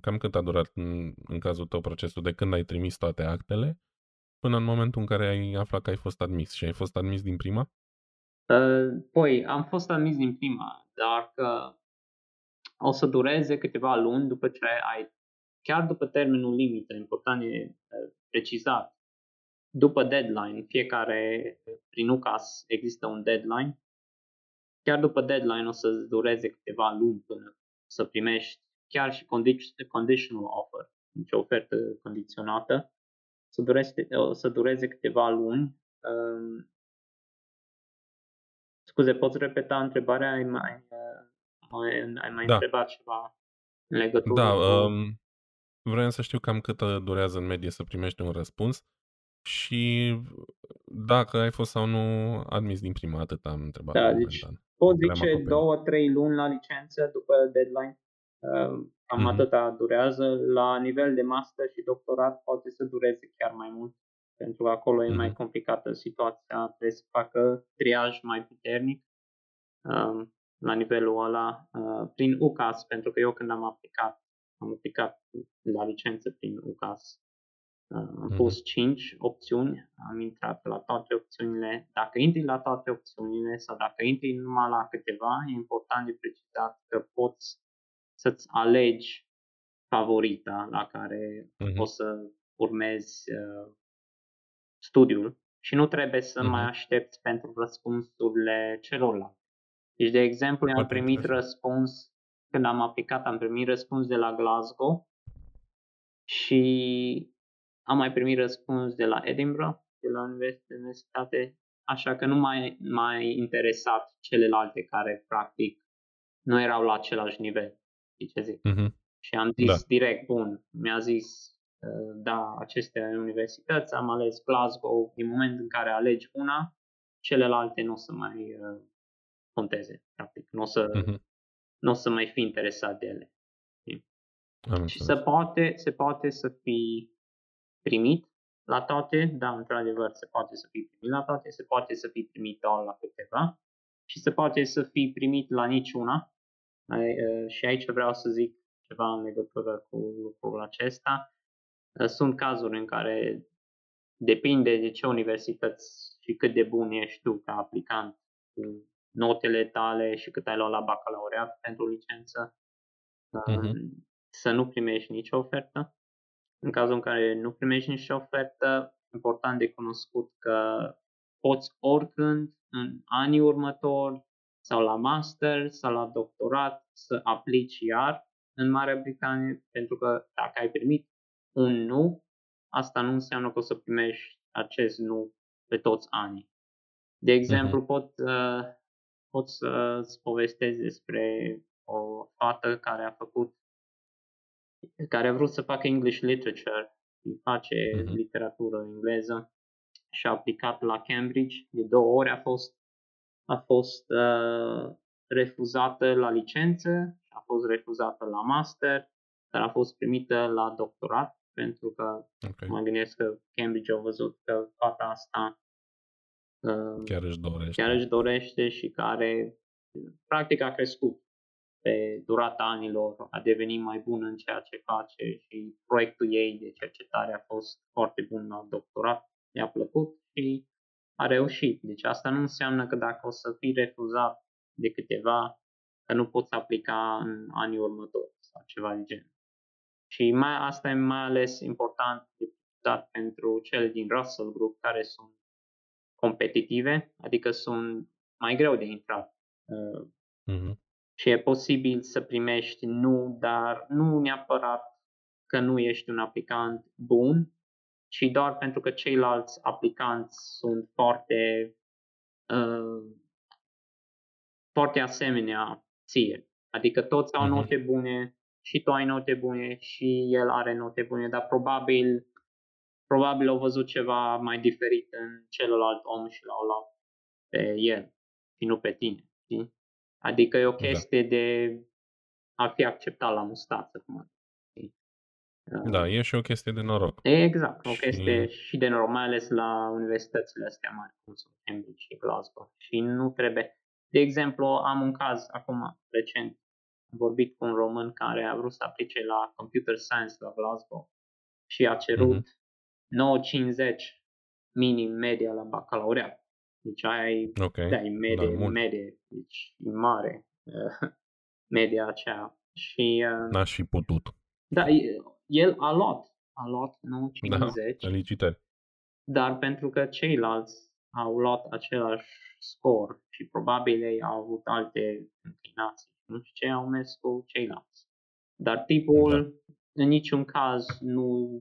[SPEAKER 2] cam cât a durat în, în cazul tău procesul de când ai trimis toate actele până în momentul în care ai aflat că ai fost admis și ai fost admis din prima?
[SPEAKER 3] Uh, păi, am fost admis din prima, dar că o să dureze câteva luni după ce ai, chiar după termenul limită, important e precizat, după deadline, fiecare, prin UCAS există un deadline, chiar după deadline o să dureze câteva luni până să primești chiar și conditional offer, deci o ofertă condiționată, să dureze, o să dureze câteva luni. Um, scuze, poți repeta întrebarea? Ai mai, ai mai da. întrebat ceva în legătură
[SPEAKER 2] da, cu... Um, vreau să știu cam cât durează în medie să primești un răspuns și dacă ai fost sau nu admis din prima, atât am întrebat.
[SPEAKER 3] Da, deci pot zice două, trei luni la licență după deadline. Cam mm-hmm. atâta durează. La nivel de master și doctorat poate să dureze chiar mai mult, pentru că acolo mm-hmm. e mai mhm. complicată situația. Trebuie să facă triaj mai puternic um, la nivelul ăla uh, prin UCAS, pentru că eu când am aplicat, am aplicat la licență prin UCAS am mhm. pus 5 opțiuni, am intrat la toate opțiunile. Dacă intri la toate opțiunile sau dacă intri numai la câteva, e important de precizat că poți să-ți alegi favorita la care uh-huh. poți să urmezi uh, studiul și nu trebuie să uh-huh. mai aștepți pentru răspunsurile celorlalți. Deci, de exemplu, am primit răspuns, când am aplicat, am primit răspuns de la Glasgow și am mai primit răspuns de la Edinburgh, de la universitate, așa că nu mai m-a interesat celelalte care practic nu erau la același nivel. Știi ce zic? Mm-hmm. Și am zis da. direct, bun, mi-a zis, uh, da, aceste universități, am ales Glasgow, din moment în care alegi una, celelalte nu o să mai uh, conteze, practic, nu o să, mm-hmm. n-o să mai fi interesat de ele. Am și se poate, se poate să fii primit la toate, da, într-adevăr, se poate să fii primit la toate, se poate să fii primit doar la câteva și se poate să fii primit la niciuna. Și aici vreau să zic ceva în legătură cu lucrul acesta. Sunt cazuri în care depinde de ce universități și cât de bun ești tu ca aplicant cu notele tale și cât ai luat la bacalaureat pentru licență, uh-huh. să nu primești nicio ofertă în cazul în care nu primești nicio ofertă, important de cunoscut că poți oricând în anii următori sau la master sau la doctorat să aplici iar în Marea Britanie, pentru că dacă ai primit un nu, asta nu înseamnă că o să primești acest nu pe toți anii. De exemplu, uh-huh. pot, uh, pot să-ți povestesc despre o fată care a făcut care a vrut să facă English Literature, face uh-huh. literatură engleză și a aplicat la Cambridge. De două ori a fost, a fost uh, refuzată la licență, a fost refuzată la master, dar a fost primită la doctorat pentru că okay. mă gândesc că Cambridge a văzut că fata asta
[SPEAKER 2] uh, chiar își dorește.
[SPEAKER 3] Chiar își dorește și care practic a crescut pe durata anilor a devenit mai bună în ceea ce face și proiectul ei de cercetare a fost foarte bun la doctorat, i-a plăcut și a reușit. Deci asta nu înseamnă că dacă o să fii refuzat de câteva, că nu poți aplica în anii următori sau ceva de genul. Și mai, asta e mai ales important de pentru cele din Russell Group care sunt competitive, adică sunt mai greu de intrat. Uh, mm-hmm și e posibil să primești nu, dar nu neapărat că nu ești un aplicant bun, ci doar pentru că ceilalți aplicanți sunt foarte, uh, foarte asemenea ție. Adică toți au mhm. note bune și tu ai note bune și el are note bune, dar probabil probabil au văzut ceva mai diferit în celălalt om și l-au luat pe el și nu pe tine. Știi? Adică e o da. chestie da. de a fi acceptat la mustață. Cum
[SPEAKER 2] da, uh, e și o chestie de noroc.
[SPEAKER 3] Exact, o și... chestie și de noroc, mai ales la universitățile astea mari, cum sunt Cambridge și Glasgow. Și nu trebuie. De exemplu, am un caz acum, recent, am vorbit cu un român care a vrut să aplice la Computer Science la Glasgow și a cerut mm-hmm. 9,50 minim media la bacalaureat. Deci aia e, okay. da, e medie, da, medie, deci e mare uh, <laughs> media aceea. Și, uh,
[SPEAKER 2] N-aș fi putut.
[SPEAKER 3] Da, el a luat, a luat, nu 50. <laughs> Da,
[SPEAKER 2] felicitări.
[SPEAKER 3] Dar pentru că ceilalți au luat același scor și probabil ei au avut alte înclinații. Nu știu ce au mers cu ceilalți. Dar tipul da. în niciun caz nu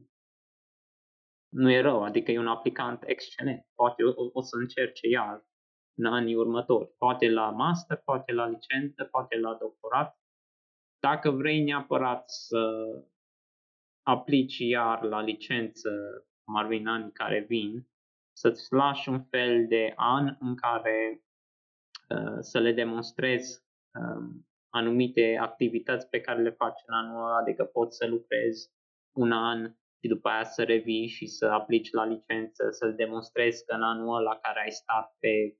[SPEAKER 3] nu e rău, adică e un aplicant excelent. Poate o, o să încerce iar în anii următori. Poate la master, poate la licență, poate la doctorat. Dacă vrei neapărat să aplici iar la licență, cum ar veni anii care vin, să-ți lași un fel de an în care uh, să le demonstrezi um, anumite activități pe care le faci în anul ăla, adică poți să lucrezi un an și după aia să revii și să aplici la licență, să-l demonstrezi că în anul ăla care ai stat pe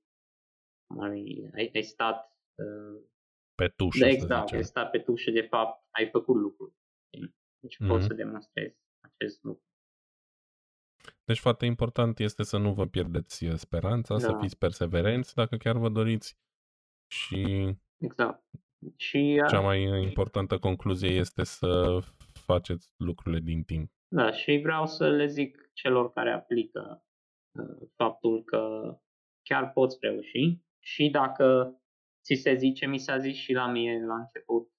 [SPEAKER 3] ai, ai stat uh,
[SPEAKER 2] pe tușă,
[SPEAKER 3] da, exact, ai stat pe tușă, de fapt ai făcut lucruri. Deci mm-hmm. poți mhm. să demonstrezi acest lucru.
[SPEAKER 2] Deci foarte important este să nu vă pierdeți uh, speranța, da. să fiți perseverenți dacă chiar vă doriți și
[SPEAKER 3] exact. Și
[SPEAKER 2] cea mai importantă concluzie este să faceți lucrurile din timp.
[SPEAKER 3] Da, și vreau să le zic celor care aplică uh, faptul că chiar poți reuși și dacă ți se zice, mi s-a zis și la mie la început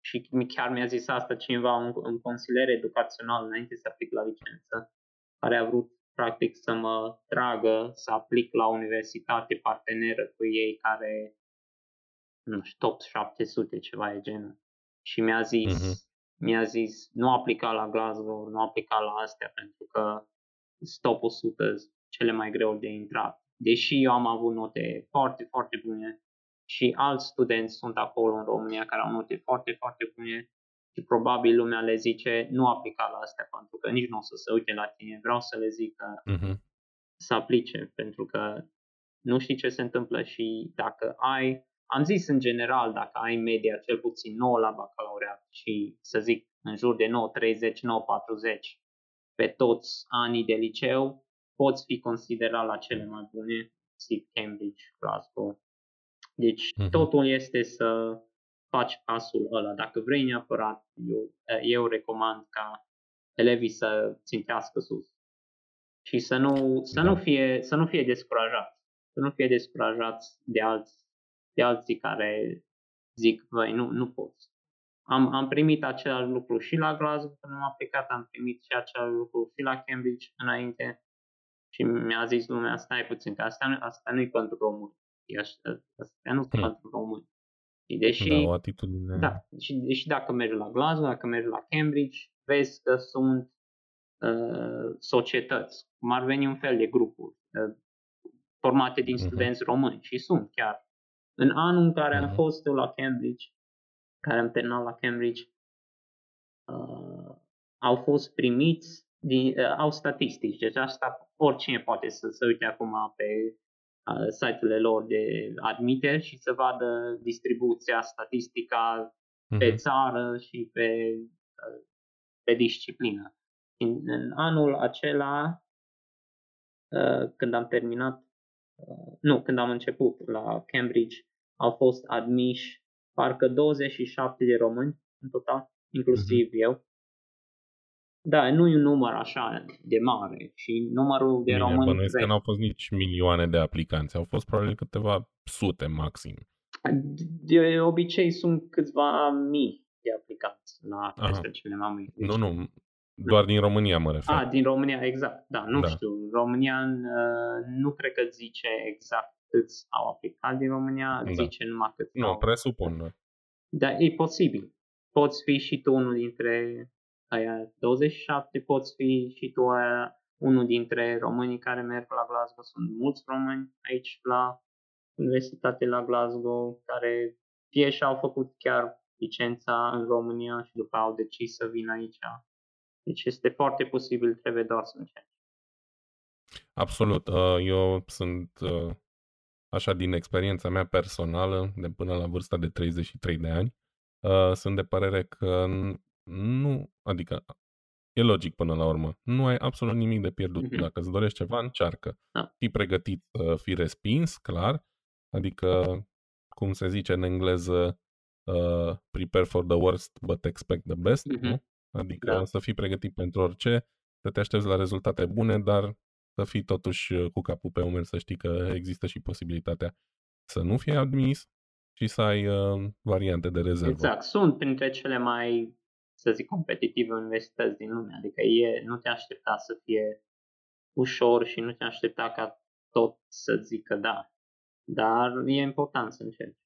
[SPEAKER 3] și chiar mi-a zis asta cineva, un, un consilier educațional înainte să aplic la licență, care a vrut practic să mă tragă să aplic la universitate parteneră cu ei care, nu știu, top 700, ceva e genul. Și mi-a zis, uh-huh. Mi-a zis, nu aplica la Glasgow, nu aplica la astea, pentru că top 100 cele mai greu de intrat. Deși eu am avut note foarte, foarte bune și alți studenți sunt acolo în România care au note foarte, foarte bune și probabil lumea le zice nu aplica la astea pentru că nici nu o să se uite la tine. Vreau să le zic că uh-huh. să aplice pentru că nu știi ce se întâmplă și dacă ai, am zis în general, dacă ai media cel puțin 9 la bacalaureat și să zic în jur de 9.30, 9.40 pe toți anii de liceu, poți fi considerat la cele mai bune, SIP, Cambridge, Glasgow. Deci uh-huh. totul este să faci pasul ăla. Dacă vrei neapărat, eu, eu recomand ca elevii să țintească sus și să nu, să, da. nu fie, să nu fie descurajați. Să nu fie descurajați de alți, de alții care zic, băi, nu, nu poți. Am, am primit același lucru și la Glasgow când am aplicat, am primit și același lucru și la Cambridge înainte și mi-a zis lumea, stai puțin, că asta, nu, asta nu-i pentru români. Astea nu sunt hmm. pentru români. Și deși,
[SPEAKER 2] da, o atitudine.
[SPEAKER 3] Da, și deși dacă mergi la Glasgow, dacă mergi la Cambridge, vezi că sunt uh, societăți, cum ar veni un fel de grupuri uh, formate din uh-huh. studenți români și sunt chiar. În anul în care uh-huh. am mhm. fost eu la Cambridge, care am terminat la Cambridge, uh, au fost primiți, din, uh, au statistici, deci asta oricine poate să se uite acum pe site-urile lor de admitere și să vadă distribuția, statistica uh-huh. pe țară și pe, pe disciplină. În, în anul acela, când am terminat, nu, când am început la Cambridge, au fost admiși parcă 27 de români în total, inclusiv uh-huh. eu. Da, nu e un număr așa de mare și numărul de Bine, români...
[SPEAKER 2] Bănuiesc că n-au fost nici milioane de aplicanți, au fost probabil câteva sute maxim.
[SPEAKER 3] De obicei sunt câțiva mii de aplicanți la aceste cele mai multe.
[SPEAKER 2] Nu, nu, doar din România mă refer.
[SPEAKER 3] Ah, din România, exact. Da, nu da. știu. România uh, nu cred că zice exact câți au aplicat din România, da. zice numai cât
[SPEAKER 2] Nu, au. presupun. Da.
[SPEAKER 3] da, e posibil. Poți fi și tu unul dintre aia 27 poți fi și tu aia unul dintre românii care merg la Glasgow. Sunt mulți români aici la Universitate la Glasgow care fie și-au făcut chiar licența în România și după au decis să vină aici. Deci este foarte posibil, trebuie doar să încerci.
[SPEAKER 2] Absolut. Uh, eu sunt uh, așa din experiența mea personală, de până la vârsta de 33 de ani, uh, sunt de părere că nu, adică e logic până la urmă. Nu ai absolut nimic de pierdut. Mm-hmm. Dacă îți dorești ceva, încearcă. Da. Fii pregătit să fii respins, clar. Adică, cum se zice în engleză, uh, prepare for the worst but expect the best. Mm-hmm. Nu? Adică da. să fii pregătit pentru orice, să te aștepți la rezultate bune, dar să fii totuși uh, cu capul pe umeri, să știi că există și posibilitatea să nu fie admis și să ai uh, variante de rezervă.
[SPEAKER 3] Exact. Sunt printre cele mai să zic, competitive universități din lume. Adică e, nu te aștepta să fie ușor și nu te aștepta ca tot să zică da. Dar e important să încerci.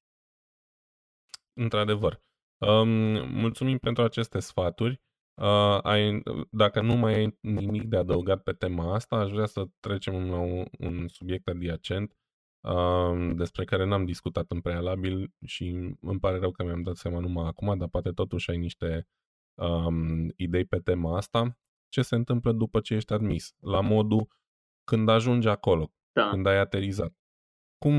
[SPEAKER 2] Într-adevăr. Um, mulțumim pentru aceste sfaturi. Uh, ai, dacă nu mai ai nimic de adăugat pe tema asta, aș vrea să trecem la un, un subiect adiacent uh, despre care n-am discutat în prealabil și îmi pare rău că mi-am dat seama numai acum, dar poate totuși ai niște um, idei pe tema asta. Ce se întâmplă după ce ești admis? La modul când ajungi acolo, da. când ai aterizat. Cum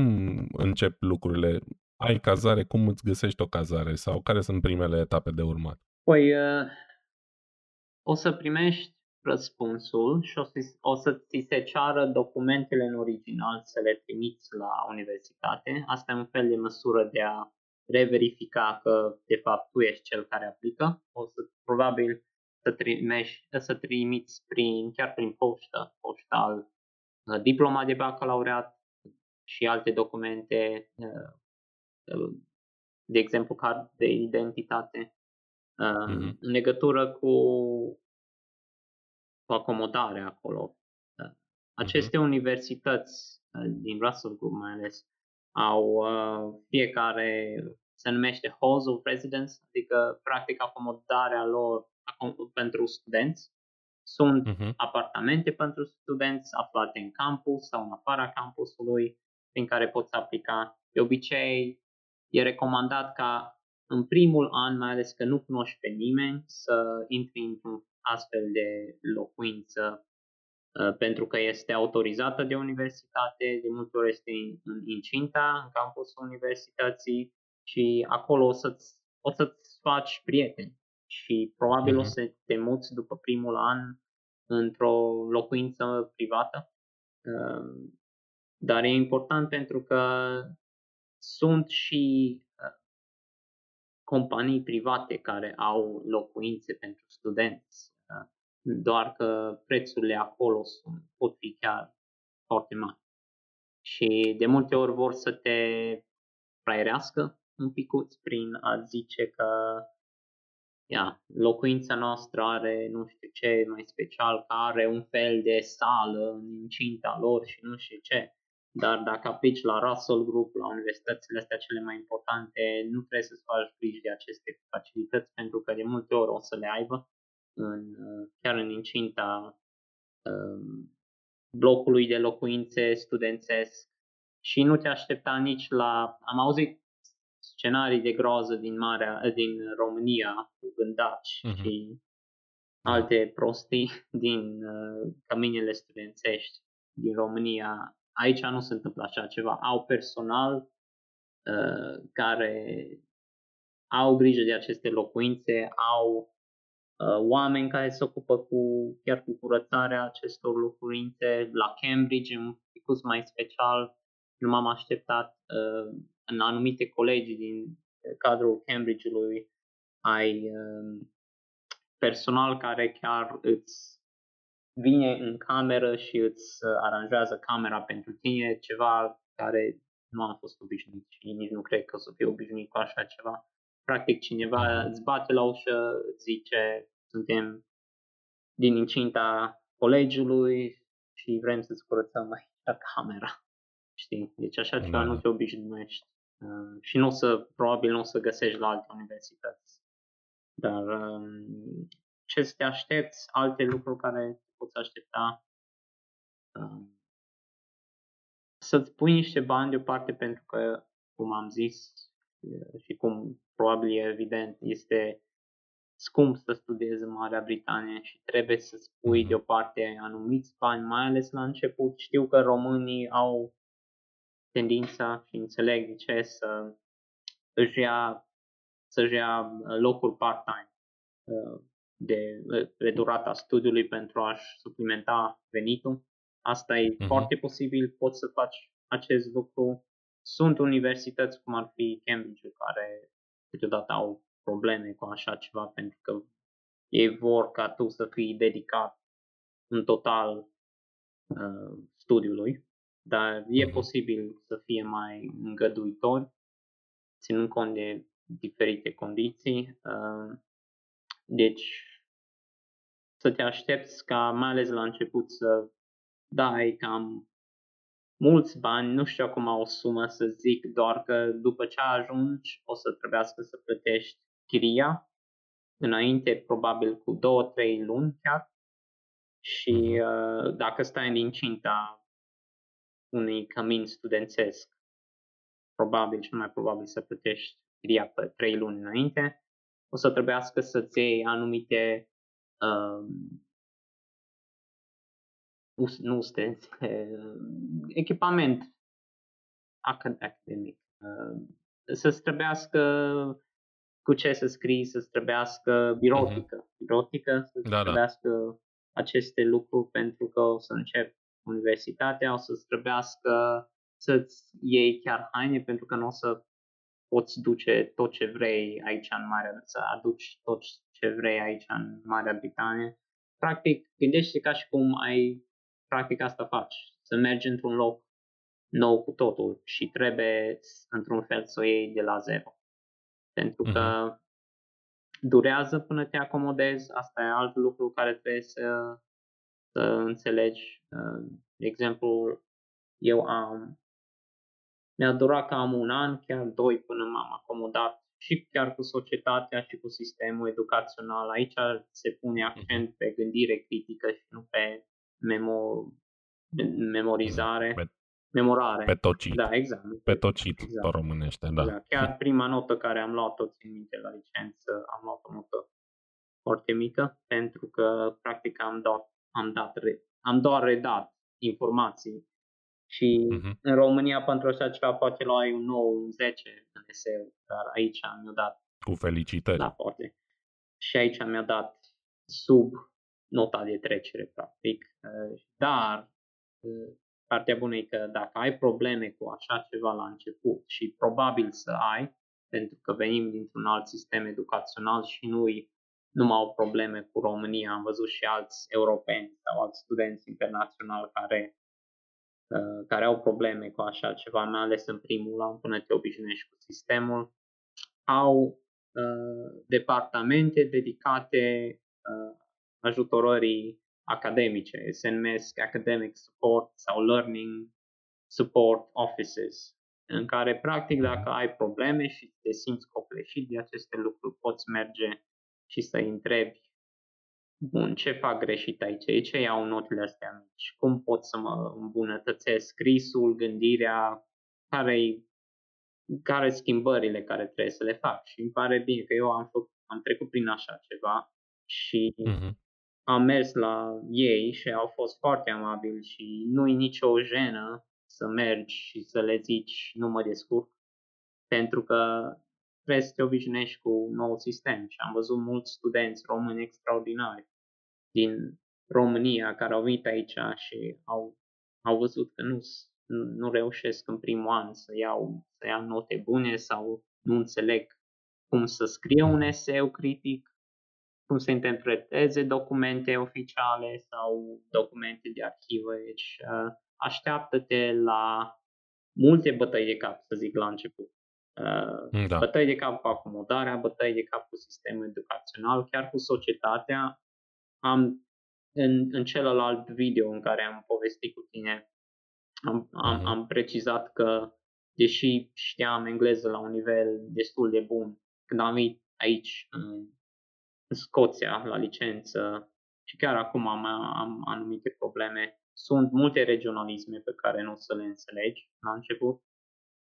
[SPEAKER 2] încep lucrurile? Ai cazare? Cum îți găsești o cazare? Sau care sunt primele etape de urmat?
[SPEAKER 3] Păi, uh, o să primești răspunsul și o să, o să ți se ceară documentele în original să le trimiți la universitate. Asta e un fel de măsură de a reverifica că de fapt tu ești cel care aplică. O să probabil să, trimești, să trimiți prin, chiar prin poștă, poștal, uh, diploma de bacalaureat și alte documente, uh, uh, de exemplu card de identitate, mm-hmm. în legătură cu, cu acomodarea acolo. Aceste mm-hmm. universități din Russell Group mai ales au uh, fiecare se numește halls of residence, adică practic acomodarea lor acom- pentru studenți. Sunt uh-huh. apartamente pentru studenți aflate în campus sau în afara campusului prin care poți aplica. De obicei e recomandat ca în primul an, mai ales că nu cunoști pe nimeni, să intri într-un astfel de locuință Uh, pentru că este autorizată de universitate, de multe ori este în incinta, în campusul universității și acolo o să-ți, o să-ți faci prieteni și probabil uh-huh. o mhm. să te muți după primul an într-o locuință privată. Uh, dar e important pentru că sunt și uh, companii private care au locuințe pentru studenți doar că prețurile acolo sunt, pot fi chiar foarte mari. Și de multe ori vor să te fraierească un picuț prin a zice că ia, locuința noastră are nu știu ce mai special, că are un fel de sală în incinta lor și nu știu ce. Dar dacă aplici la Russell Group, la universitățile astea cele mai importante, nu trebuie să-ți faci griji de aceste facilități pentru că de multe ori o să le aibă în, chiar în incinta um, blocului de locuințe studențesc și nu te aștepta nici la... Am auzit scenarii de groză din, Marea, din România cu gândaci uh-huh. și alte prostii <laughs> din uh, căminele studențești din România. Aici nu se întâmplă așa ceva. Au personal uh, care au grijă de aceste locuințe, au Uh, oameni care se ocupă cu, chiar cu curățarea acestor locuințe. La Cambridge, un pic mai special, nu m-am așteptat uh, în anumite colegi din cadrul Cambridge-ului ai uh, personal care chiar îți vine în cameră și îți aranjează camera pentru tine, ceva care nu am fost obișnuit și nici nu cred că o să fiu obișnuit cu așa ceva. Practic cineva îți bate la ușă, îți zice suntem din incinta colegiului și vrem să-ți curățăm mai camera. Știi? Deci așa ceva da. nu te obișnuiești. Uh, și nu o să, probabil nu o să găsești la alte universități. Dar um, ce să te aștepți, alte lucruri care poți aștepta, um, să-ți pui niște bani deoparte pentru că, cum am zis și cum probabil e evident, este scump să studiezi în Marea Britanie și trebuie să spui mm-hmm. deoparte anumiți bani, mai ales la început. Știu că românii au tendința și înțeleg de ce să își ia, să-și ia uh, locuri part-time uh, de, de durata studiului pentru a-și suplimenta venitul. Asta e uh-huh. foarte posibil, poți să faci acest lucru. Sunt universități cum ar fi Cambridge care câteodată au probleme cu așa ceva pentru că ei vor ca tu să fii dedicat în total uh, studiului, dar e mhm. posibil să fie mai îngăduitori, ținând cont de diferite condiții. Uh, deci, să te aștepți ca, mai ales la început, să dai cam mulți bani, nu știu acum o sumă să zic, doar că după ce ajungi o să trebuiască să plătești chiria înainte, probabil cu două, trei luni chiar. Și uh, dacă stai în incinta unui cămin studențesc, probabil, cel mai probabil să plătești chiria pe trei luni înainte, o să trebuiască să-ți iei anumite uh, nu studenți, <laughs> echipament academic. Uh, să-ți trebuiască cu ce să scrii, să-ți trebuiască birotică. Uh-huh. Birotică, să-ți da, trebuiască da. aceste lucruri pentru că o să încep universitatea, o să-ți trebuiască să-ți iei chiar haine pentru că nu o să poți duce tot ce vrei aici în Marea, să aduci tot ce vrei aici în Marea Britanie. Practic, gândește ca și cum ai, practic asta faci, să mergi într-un loc nou cu totul și trebuie într-un fel să o iei de la zero. Pentru că uh-huh. durează până te acomodezi, asta e alt lucru care trebuie să, să înțelegi. De exemplu, eu am mi-a durat cam un an, chiar doi, până m-am acomodat și chiar cu societatea și cu sistemul educațional. Aici se pune accent mhm. pe gândire critică și nu pe memo- memorizare. Pe, memorare.
[SPEAKER 2] Pe tocit.
[SPEAKER 3] Da, exact.
[SPEAKER 2] Pe tocit, exact. pe românește, da. Exact.
[SPEAKER 3] Chiar prima notă care am luat-o, țin minte, la licență, am luat o notă foarte mică, pentru că, practic, am dat, am dat, am doar redat informații și uh-huh. în România pentru așa ceva poate luai un 9, un 10 în eseu, dar aici mi-a dat...
[SPEAKER 2] Cu felicitări.
[SPEAKER 3] Da, poate. Și aici mi-a dat sub nota de trecere, practic. Uh, dar uh, partea bună e că dacă ai probleme cu așa ceva la început și probabil să ai, pentru că venim dintr-un alt sistem educațional și nu nu au probleme cu România. Am văzut și alți europeni sau alți studenți internaționali care Uh, care au probleme cu așa ceva, mai ales în primul an, până te obișnuiești cu sistemul, au uh, departamente dedicate uh, ajutorării academice, se numesc Academic Support sau Learning Support Offices, în care, practic, dacă ai probleme și te simți copleșit de aceste lucruri, poți merge și să întrebi bun, ce fac greșit aici? De ce iau notele astea mici? Cum pot să mă îmbunătățesc scrisul, gândirea? care care schimbările care trebuie să le fac? Și îmi pare bine că eu am, făcut, am trecut prin așa ceva și uh-huh. am mers la ei și au fost foarte amabili și nu e nicio jenă să mergi și să le zici nu mă descurc pentru că trebuie să te obișnuiești cu un nou sistem și am văzut mulți studenți români extraordinari din România care au venit aici și au, au văzut că nu, nu reușesc în primul an să iau, să iau note bune sau nu înțeleg cum să scrie un eseu critic, cum să interpreteze documente oficiale sau documente de arhivă. Deci uh, așteaptă-te la multe bătăi de cap, să zic la început. Uh, da. Bătăi de cap cu acomodarea, bătăi de cap cu sistemul educațional, chiar cu societatea, am în, în celălalt video în care am povestit cu tine, am, am, mhm. am precizat că, deși știam engleză la un nivel destul de bun, când am venit aici, în, în Scoția, la licență, și chiar acum am, am anumite probleme, sunt multe regionalisme pe care nu o să le înțelegi la început.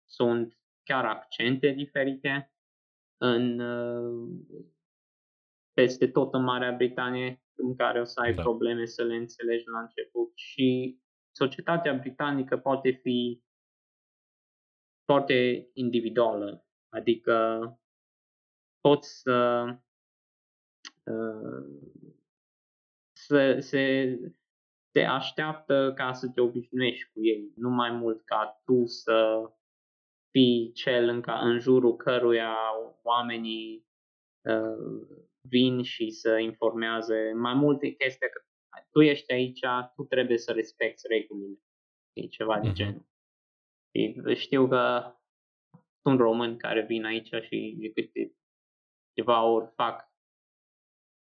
[SPEAKER 3] Sunt chiar accente diferite în, peste tot în Marea Britanie în care o să ai da. probleme să le înțelegi la început. Și societatea britanică poate fi foarte individuală, adică poți să uh, să se, se așteaptă ca să te obișnuiești cu ei, nu mai mult ca tu să fii cel în, ca, în jurul căruia oamenii uh, vin și să informează mai multe chestii că tu ești aici, tu trebuie să respecti regulile. E ceva de mhm. genul. Și știu că sunt români care vin aici și de câte ceva ori fac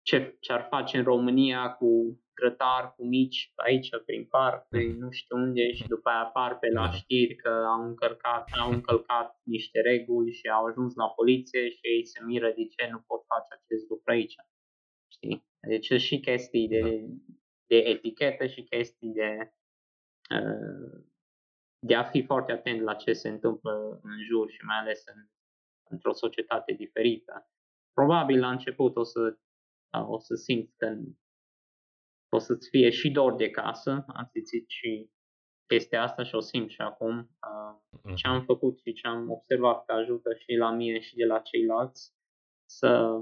[SPEAKER 3] ce, ce ar face în România cu grătar, cu mici aici prin parc, pe
[SPEAKER 2] Mhm.
[SPEAKER 3] nu știu unde și după aia apar pe la
[SPEAKER 2] Da.
[SPEAKER 3] știri că au încălcat, au încălcat niște reguli și au ajuns la poliție și ei se miră de ce nu pot face acest lucru aici. Știi? Deci sunt și chestii de,
[SPEAKER 2] Da.
[SPEAKER 3] de etichetă și chestii de uh, de a fi foarte atent la ce se întâmplă în jur și mai ales în, într-o societate diferită. Probabil la început o să, o să simți că o să-ți fie și dor de casă, am simțit și chestia asta și o simt și acum. Uh, ce am făcut și ce am observat că ajută și la mine și de la ceilalți să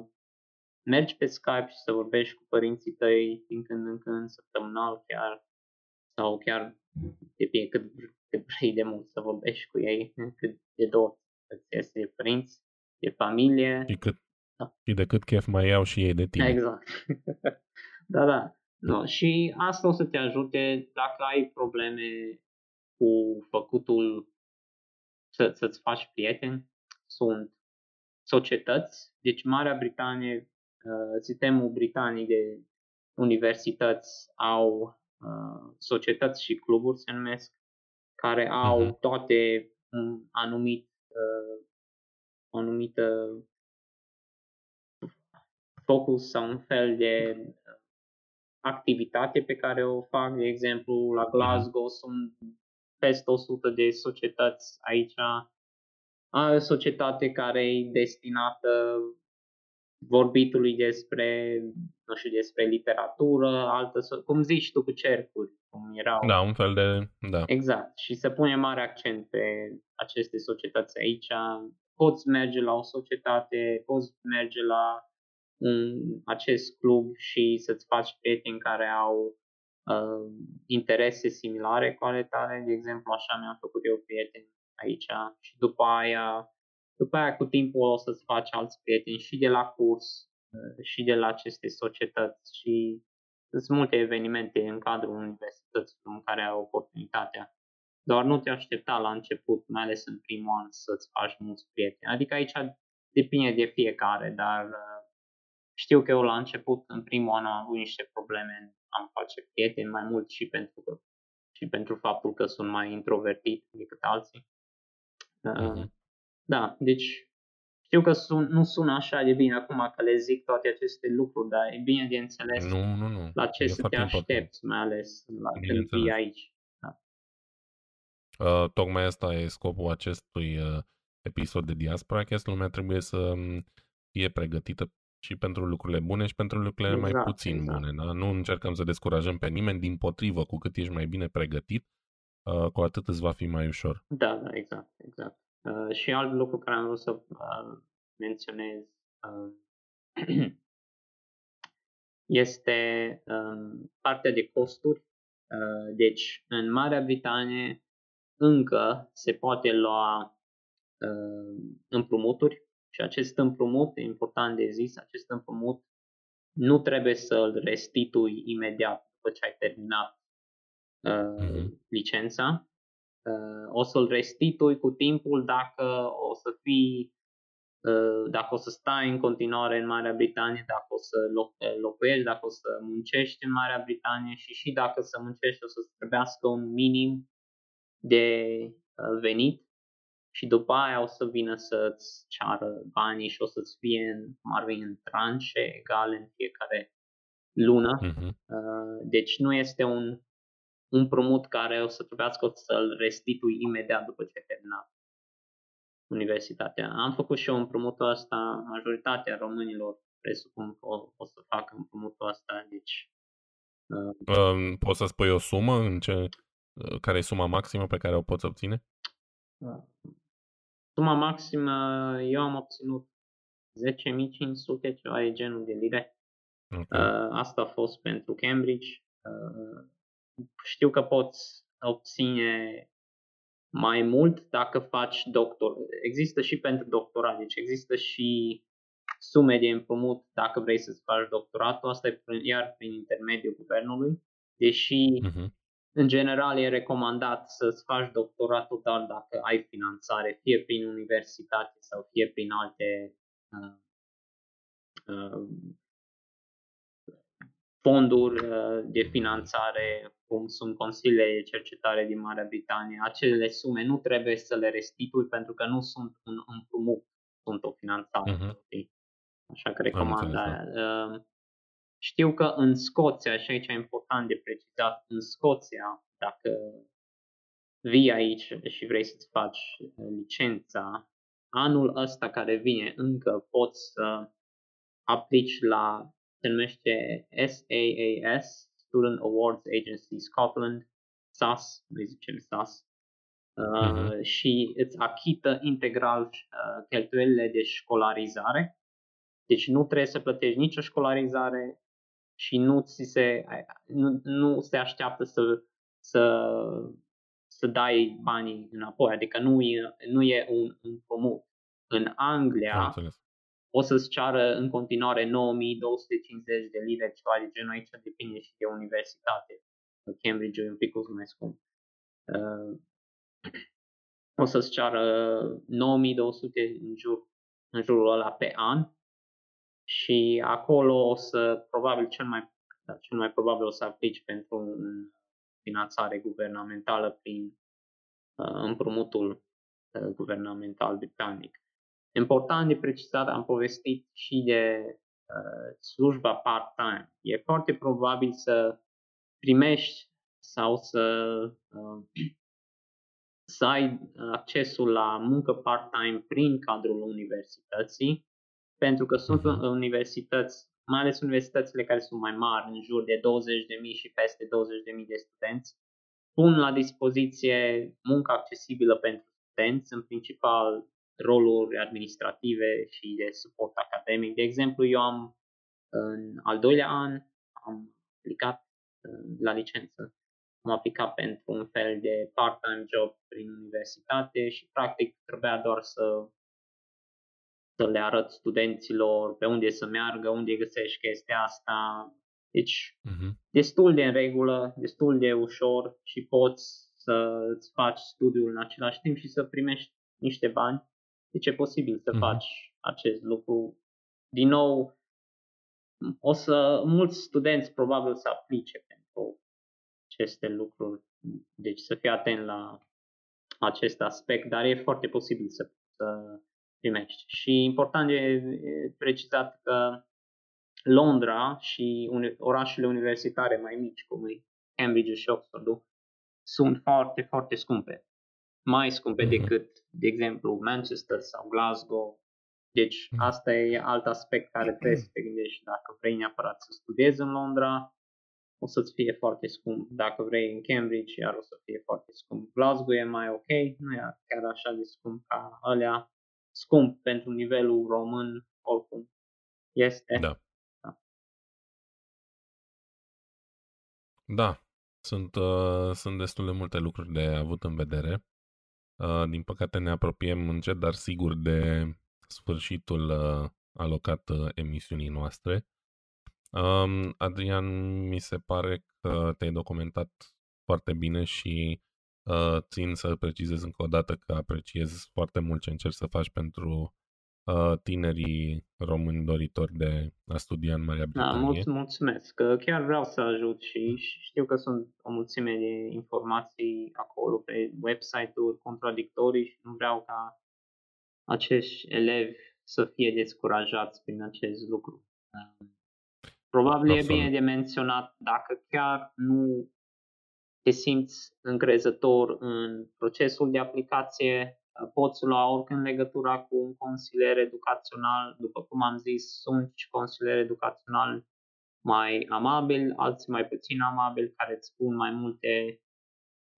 [SPEAKER 3] mergi pe Skype și să vorbești cu părinții tăi din când în când, săptămânal chiar, sau chiar depinde cât, cât vrei de mult să vorbești cu ei, cât de dor îți este de părinți, de familie.
[SPEAKER 2] Și, cât,
[SPEAKER 3] Da.
[SPEAKER 2] și de cât chef mai iau și ei de tine.
[SPEAKER 3] Exact. <laughs> da, da. No, și asta o să te ajute dacă ai probleme cu făcutul să, să-ți faci prieteni. Sunt societăți, deci Marea Britanie, uh, sistemul britanic de universități au uh, societăți și cluburi, se numesc, care au
[SPEAKER 2] Mhm.
[SPEAKER 3] toate un anumit, uh, o anumită focus sau un fel de activitate pe care o fac, de exemplu, la Glasgow sunt peste 100 de societăți aici. Am o societate care e destinată vorbitului despre, nu știu, despre literatură, altă, so- cum zici tu cu cercuri, cum erau.
[SPEAKER 2] Da, un fel de... Da.
[SPEAKER 3] Exact. Și se pune mare accent pe aceste societăți aici. Poți merge la o societate, poți merge la un, acest club și să-ți faci prieteni care au uh, interese similare cu ale tale. De exemplu, așa mi-am făcut eu prieteni aici și după aia, după aia cu timpul o să-ți faci alți prieteni și de la curs uh, și de la aceste societăți și sunt multe evenimente în cadrul universității în care ai oportunitatea. Doar nu te aștepta la început, mai ales în primul an, să-ți faci mulți prieteni. Adică aici depinde de fiecare, dar uh, știu că eu la început, în primul an, am avut niște probleme în am face prieteni mai mult și pentru că și pentru faptul că sunt mai introvertit decât alții. Uh,
[SPEAKER 2] Mhm.
[SPEAKER 3] Da, deci știu că sun, nu sună așa de bine acum că le zic toate aceste lucruri, dar e bine de înțeles
[SPEAKER 2] Nu, nu, nu.
[SPEAKER 3] la ce
[SPEAKER 2] e
[SPEAKER 3] să te
[SPEAKER 2] foarte important.
[SPEAKER 3] aștepți, mai ales la când
[SPEAKER 2] Bineînțeles.
[SPEAKER 3] vii aici.
[SPEAKER 2] Uh, tocmai asta e scopul acestui uh, episod de Diaspora Cast. Lumea trebuie să um, fie pregătită și pentru lucrurile bune și pentru lucrurile mai
[SPEAKER 3] Exact,
[SPEAKER 2] puțin
[SPEAKER 3] exact.
[SPEAKER 2] bune. Da? Nu încercăm să descurajăm pe nimeni, din potrivă, cu cât ești mai bine pregătit, uh, cu atât îți va fi mai ușor.
[SPEAKER 3] Da, da, exact, exact. Uh, și alt lucru care am vrut să uh, menționez uh, <clears throat> este um, partea de costuri. Uh, deci, în Marea Britanie încă se poate lua uh, împrumuturi și acest împrumut, e important de zis, acest împrumut nu trebuie să-l restitui imediat după ce ai terminat uh,
[SPEAKER 2] Mhm.
[SPEAKER 3] licența. Uh, o să-l restitui cu timpul dacă o să fii uh, dacă o să stai în continuare în Marea Britanie, dacă o să loc- locuiești, dacă o să muncești în Marea Britanie și și dacă să muncești o să trebuiască un minim de uh, venit și după aia o să vină să-ți ceară banii și o să-ți fie în, cum ar veni, în tranșe egale în fiecare lună.
[SPEAKER 2] Mhm.
[SPEAKER 3] Uh, Deci nu este un un promut care o să trebuiască să-l restitui imediat după ce ai terminat universitatea. Am făcut și eu împrumutul ăsta, majoritatea românilor presupun că o, o să facă împrumutul ăsta, deci uh,
[SPEAKER 2] Um, poți să spui o sumă în ce, uh, care e suma maximă pe care o poți obține?
[SPEAKER 3] Uh, suma maximă eu am obținut 10.500, ceva de genul de lire.
[SPEAKER 2] Ok.
[SPEAKER 3] Uh, asta a fost pentru Cambridge. Uh, știu că poți obține mai mult dacă faci doctor. Există și pentru doctorat, deci există și sume de împrumut dacă vrei să-ți faci doctoratul. Asta e prin, iar prin intermediul guvernului, deși
[SPEAKER 2] Mhm.
[SPEAKER 3] În general e recomandat să-ți faci doctoratul doar dacă ai finanțare, fie prin universitate sau fie prin alte uh, uh, fonduri uh, de finanțare, cum sunt consiliile de cercetare din Marea Britanie. Acele sume nu trebuie să le restitui pentru că nu sunt un împrumut, sunt o finanțare. Uh-huh. Așa că recomand aia. Da. Uh, știu că în Scoția, și aici e important de precizat, în Scoția, dacă vii aici și vrei să-ți faci licența, anul ăsta care vine încă poți să aplici la, se numește SAAS, Student Awards Agency Scotland, SAS, noi zicem SAS, uh, uh-huh. și îți achită integral uh, cheltuielile de școlarizare. Deci nu trebuie să plătești nicio școlarizare și nu, ți se, nu, nu se așteaptă să, să, să dai banii înapoi, adică nu e, nu e un împrumut. În Anglia o să-ți ceară în continuare 9250 de lire, ceva de genul aici, depinde și de universitate. Cambridge e un pic mai scump. Uh, o să-ți ceară 9200 în, jur, în jurul ăla pe an și acolo o să, probabil cel mai, da, cel mai probabil o să aplici pentru un finanțare guvernamentală prin uh, împrumutul uh, guvernamental britanic. Important de precizat, am povestit și de uh, slujba part-time. E foarte probabil să primești sau să, uh, să ai accesul la muncă part-time prin cadrul universității, pentru că sunt uh-huh. universități, mai ales universitățile care sunt mai mari, în jur de 20.000 și peste 20.000 de studenți, pun la dispoziție muncă accesibilă pentru studenți, în principal roluri administrative și de suport academic. De exemplu, eu am în al doilea an am aplicat uh, la licență. Am aplicat pentru un fel de part-time job prin universitate și practic trebuia doar să să le arăt studenților pe unde să meargă, unde găsești chestia asta. Deci, uh-huh. destul de în regulă, destul de ușor și poți să îți faci studiul în același timp și să primești niște bani deci e posibil să mm-hmm. faci acest lucru. Din nou, o să mulți studenți probabil să aplice pentru aceste lucruri, deci să fii atent la acest aspect, dar e foarte posibil să, să primești. Și important de precizat că Londra și uni- orașele universitare mai mici, cum e Cambridge și Oxford, sunt foarte, foarte scumpe mai scumpe mm-hmm. decât, de exemplu, Manchester sau Glasgow. Deci mm-hmm. asta e alt aspect care trebuie să te gândești. Dacă vrei neapărat să studiezi în Londra, o să-ți fie foarte scump. Dacă vrei în Cambridge, iar o să fie foarte scump. Glasgow e mai ok, nu e chiar așa de scump ca alea. Scump pentru nivelul român, oricum este.
[SPEAKER 2] Da. Da. da. Sunt, uh, sunt destul de multe lucruri de avut în vedere. Uh, din păcate ne apropiem încet, dar sigur de sfârșitul uh, alocat uh, emisiunii noastre. Um, Adrian, mi se pare că te-ai documentat foarte bine și țin să precizez încă o dată că apreciez foarte mult ce încerci să faci pentru tinerii români doritori de a studia în Marea da, Britanie.
[SPEAKER 3] Da, mulțumesc. Chiar vreau să ajut și știu că sunt o mulțime de informații acolo pe website-uri contradictorii și nu vreau ca acești elevi să fie descurajați prin acest lucru. Probabil Absolut. e bine de menționat dacă chiar nu te simți încrezător în procesul de aplicație, poți lua oricând legătura cu un consilier educațional. După cum am zis, sunt și consilieri educaționali mai amabil, alții mai puțin amabil, care îți spun mai multe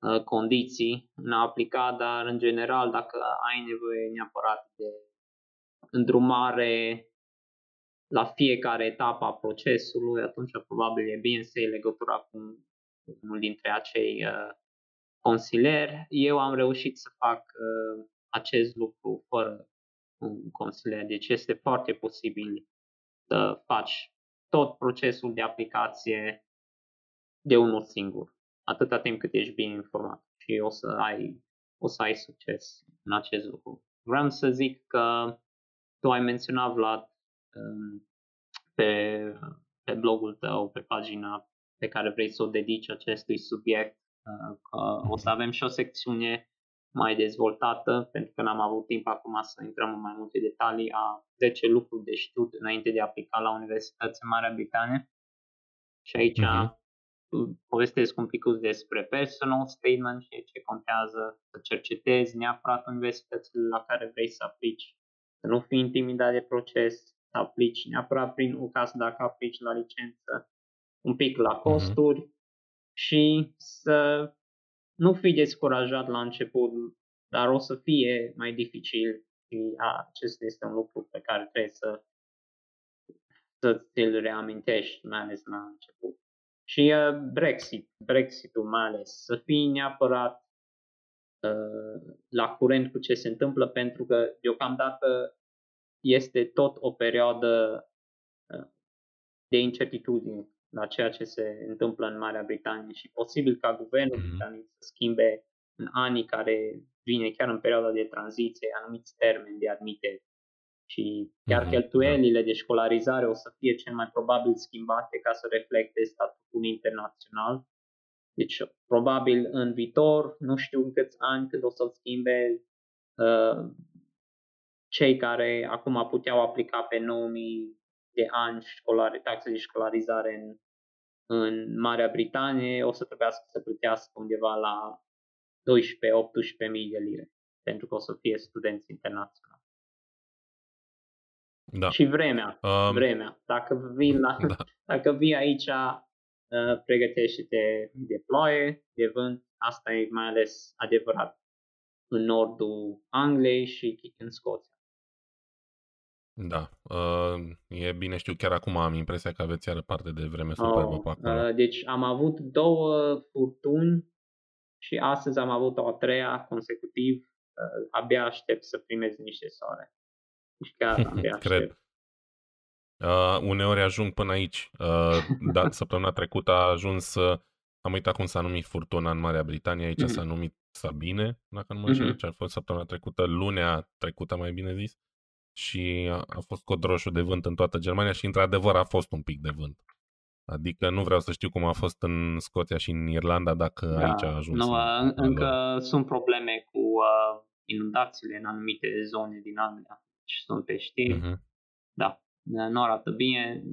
[SPEAKER 3] uh, condiții în a aplica, dar în general, dacă ai nevoie neapărat de îndrumare la fiecare etapă a procesului, atunci probabil e bine să iei legătura cu unul dintre acei uh, consilier. Eu am reușit să fac uh, acest lucru fără un consilier, deci este foarte posibil să faci tot procesul de aplicație de unul singur, atâta timp cât ești bine informat și o să ai, o să ai succes în acest lucru. Vreau să zic că tu ai menționat, Vlad, um, pe pe blogul tău, pe pagina pe care vrei să o dedici acestui subiect, uh, că o să avem și o secțiune mai dezvoltată, pentru că n-am avut timp acum să intrăm în mai multe detalii a 10 lucruri de știut înainte de a aplica la universități în Marea Britanie. Și aici uh-huh. povestesc un pic despre personal statement și ce contează să cercetezi neapărat universitățile la care vrei să aplici, să nu fii intimidat de proces, să aplici neapărat prin UCAS dacă aplici la licență, un pic la mhm. costuri uh-huh. și să nu fi descurajat la început, dar o să fie mai dificil și acesta este un lucru pe care trebuie să să ți-l reamintești, mai ales la început. Și uh, Brexit, Brexitul mai ales, să fii neapărat uh, la curent cu ce se întâmplă, pentru că deocamdată este tot o perioadă uh, de incertitudine la ceea ce se întâmplă în Marea Britanie și posibil ca guvernul mm-hmm. britanic să schimbe în anii care vine, chiar în perioada de tranziție, anumiți termeni de admitere. Și chiar mm-hmm. cheltuielile de școlarizare o să fie cel mai probabil schimbate ca să reflecte statutul internațional. Deci, probabil în viitor, nu știu în câți ani, când o să-l schimbe, uh, cei care acum puteau aplica pe 9000 de ani școlare, taxe de școlarizare în, în Marea Britanie, o să trebuiască să plătească undeva la 12-18 mii de lire, pentru că o să fie studenți internaționali. Da. Și vremea, um, vremea. Dacă vii, la, da. <laughs> dacă vii aici, uh, pregătește-te de ploaie, de vânt, asta e mai ales adevărat în nordul Angliei și în Scoția.
[SPEAKER 2] Da, uh, e bine știu, chiar acum am impresia că aveți iară parte de vreme superbă oh, pe acolo.
[SPEAKER 3] Uh, deci am avut două furtuni și astăzi am avut o a treia consecutiv. Uh, abia aștept să primez niște soare. Deci chiar <laughs> abia Cred.
[SPEAKER 2] Uh, uneori ajung până aici. Uh, <laughs> da, săptămâna trecută a ajuns, uh, am uitat cum s-a numit furtuna în Marea Britanie, aici mm-hmm. s-a numit Sabine, dacă nu mă înșel, mm-hmm. ce a fost săptămâna trecută, lunea trecută mai bine zis și a, a fost codroșu de vânt în toată Germania și într-adevăr a fost un pic de vânt. Adică nu vreau să știu cum a fost în Scoția și în Irlanda dacă da, aici a ajuns.
[SPEAKER 3] Nu, în, încă lor. sunt probleme cu uh, inundațiile în anumite zone din Anglia. Și sunt pe știri. Uh-huh. Da, nu arată bine.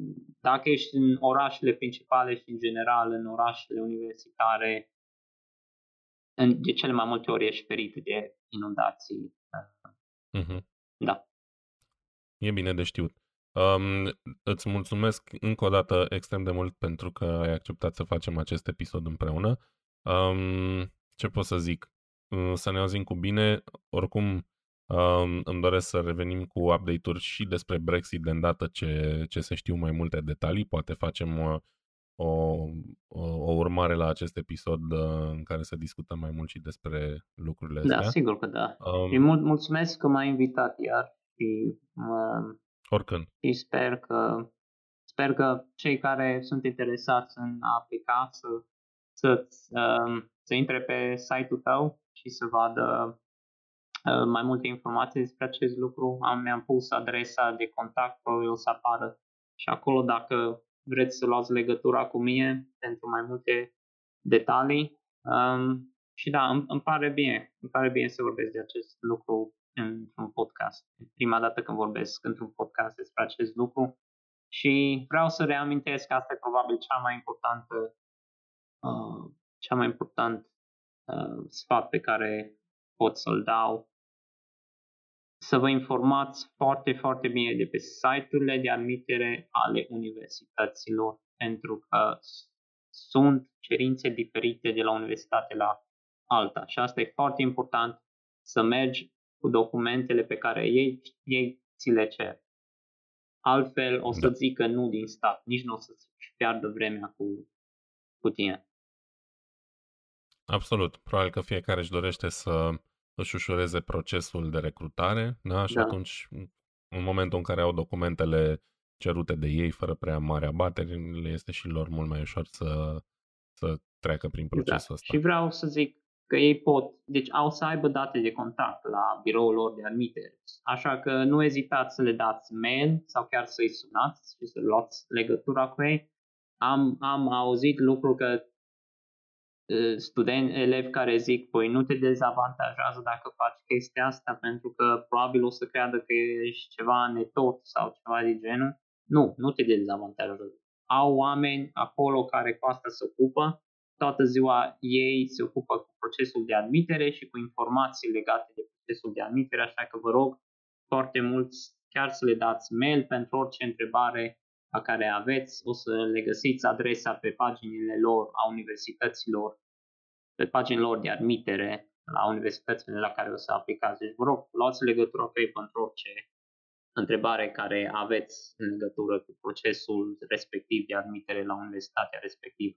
[SPEAKER 3] Dacă ești în orașele principale și în general în orașele universitare, în, de cele mai multe ori ești ferit de inundații. Uh-huh. Da.
[SPEAKER 2] E bine de știut. Um, îți mulțumesc încă o dată extrem de mult pentru că ai acceptat să facem acest episod împreună. Um, ce pot să zic? Uh, să ne auzim cu bine. Oricum, um, îmi doresc să revenim cu update-uri și despre Brexit de îndată ce, ce se știu mai multe detalii. Poate facem o, o, o urmare la acest episod uh, în care să discutăm mai mult și despre lucrurile
[SPEAKER 3] da, astea. Da, sigur că da. Um, și mul- mulțumesc că m-ai invitat iar și mă,
[SPEAKER 2] oricând.
[SPEAKER 3] Și sper că sper că cei care sunt interesați în a aplica să, să, um, să intre pe site-ul tău și să vadă uh, mai multe informații despre acest lucru. Am, mi-am pus adresa de contact, probabil să apară și acolo dacă vreți să luați legătura cu mine pentru mai multe detalii. Um, și da, îmi, îmi pare bine, îmi pare bine să vorbesc de acest lucru într-un podcast. Prima dată când vorbesc într-un podcast despre acest lucru și vreau să reamintesc că asta e probabil cea mai importantă uh, cea mai important uh, sfat pe care pot să-l dau. Să vă informați foarte, foarte bine de pe site-urile de admitere ale universităților, pentru că sunt cerințe diferite de la universitate la alta. Și asta e foarte important să mergi cu documentele pe care ei, ei ți le cer. Altfel o să da. zică nu din stat, nici nu o să-ți piardă vremea cu, cu tine.
[SPEAKER 2] Absolut. Probabil că fiecare își dorește să își ușureze procesul de recrutare da? și da. atunci, în momentul în care au documentele cerute de ei fără prea mare abateri, le este și lor mult mai ușor să, să treacă prin da. procesul da. ăsta.
[SPEAKER 3] Și vreau să zic că ei pot, deci au să aibă date de contact la biroul lor de admitere. Așa că nu ezitați să le dați mail sau chiar să-i sunați și să luați legătura cu ei. Am, am auzit lucruri că studenți, elevi care zic, păi nu te dezavantajează dacă faci chestia asta pentru că probabil o să creadă că ești ceva netot sau ceva de genul. Nu, nu te dezavantajează. Au oameni acolo care cu asta se ocupă, toată ziua ei se ocupă cu procesul de admitere și cu informații legate de procesul de admitere, așa că vă rog foarte mulți chiar să le dați mail pentru orice întrebare la care aveți, o să le găsiți adresa pe paginile lor a universităților, pe paginile lor de admitere la universitățile la care o să aplicați. Deci vă rog, luați legătură cu ei pentru orice întrebare care aveți în legătură cu procesul respectiv de admitere la universitatea respectivă.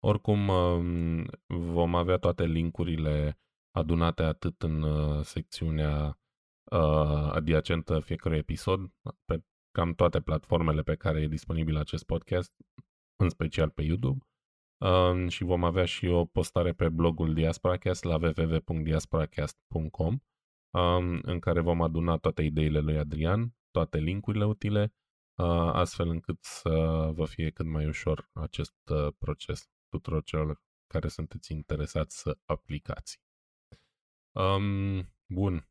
[SPEAKER 2] Oricum, um, vom avea toate linkurile adunate atât în uh, secțiunea uh, adiacentă fiecărui episod, pe cam toate platformele pe care e disponibil acest podcast, în special pe YouTube. Um, și vom avea și o postare pe blogul Diasporacast la www.diasporacast.com um, în care vom aduna toate ideile lui Adrian, toate linkurile utile, uh, astfel încât să vă fie cât mai ușor acest uh, proces tuturor celor care sunteți interesați să aplicați. Um, bun,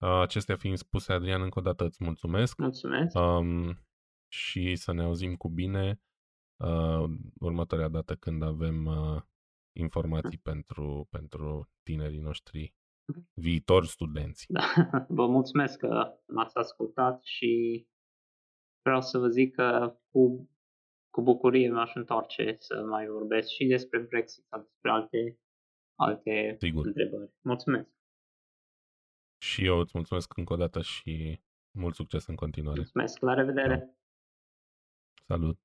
[SPEAKER 2] Acestea fiind spuse, Adrian, încă o dată îți mulțumesc.
[SPEAKER 3] Mulțumesc.
[SPEAKER 2] Um, și să ne auzim cu bine uh, următoarea dată când avem uh, informații mm. <laughs> pentru, pentru tinerii noștri viitori studenți.
[SPEAKER 3] Da, <laughs> vă mulțumesc că m-ați ascultat și vreau să vă zic că cu, cu bucurie m-aș întoarce să mai vorbesc și despre Brexit sau despre alte, alte Sigur. întrebări. Mulțumesc!
[SPEAKER 2] Și eu îți mulțumesc încă o dată și mult succes în continuare.
[SPEAKER 3] Mulțumesc, la revedere!
[SPEAKER 2] Salut!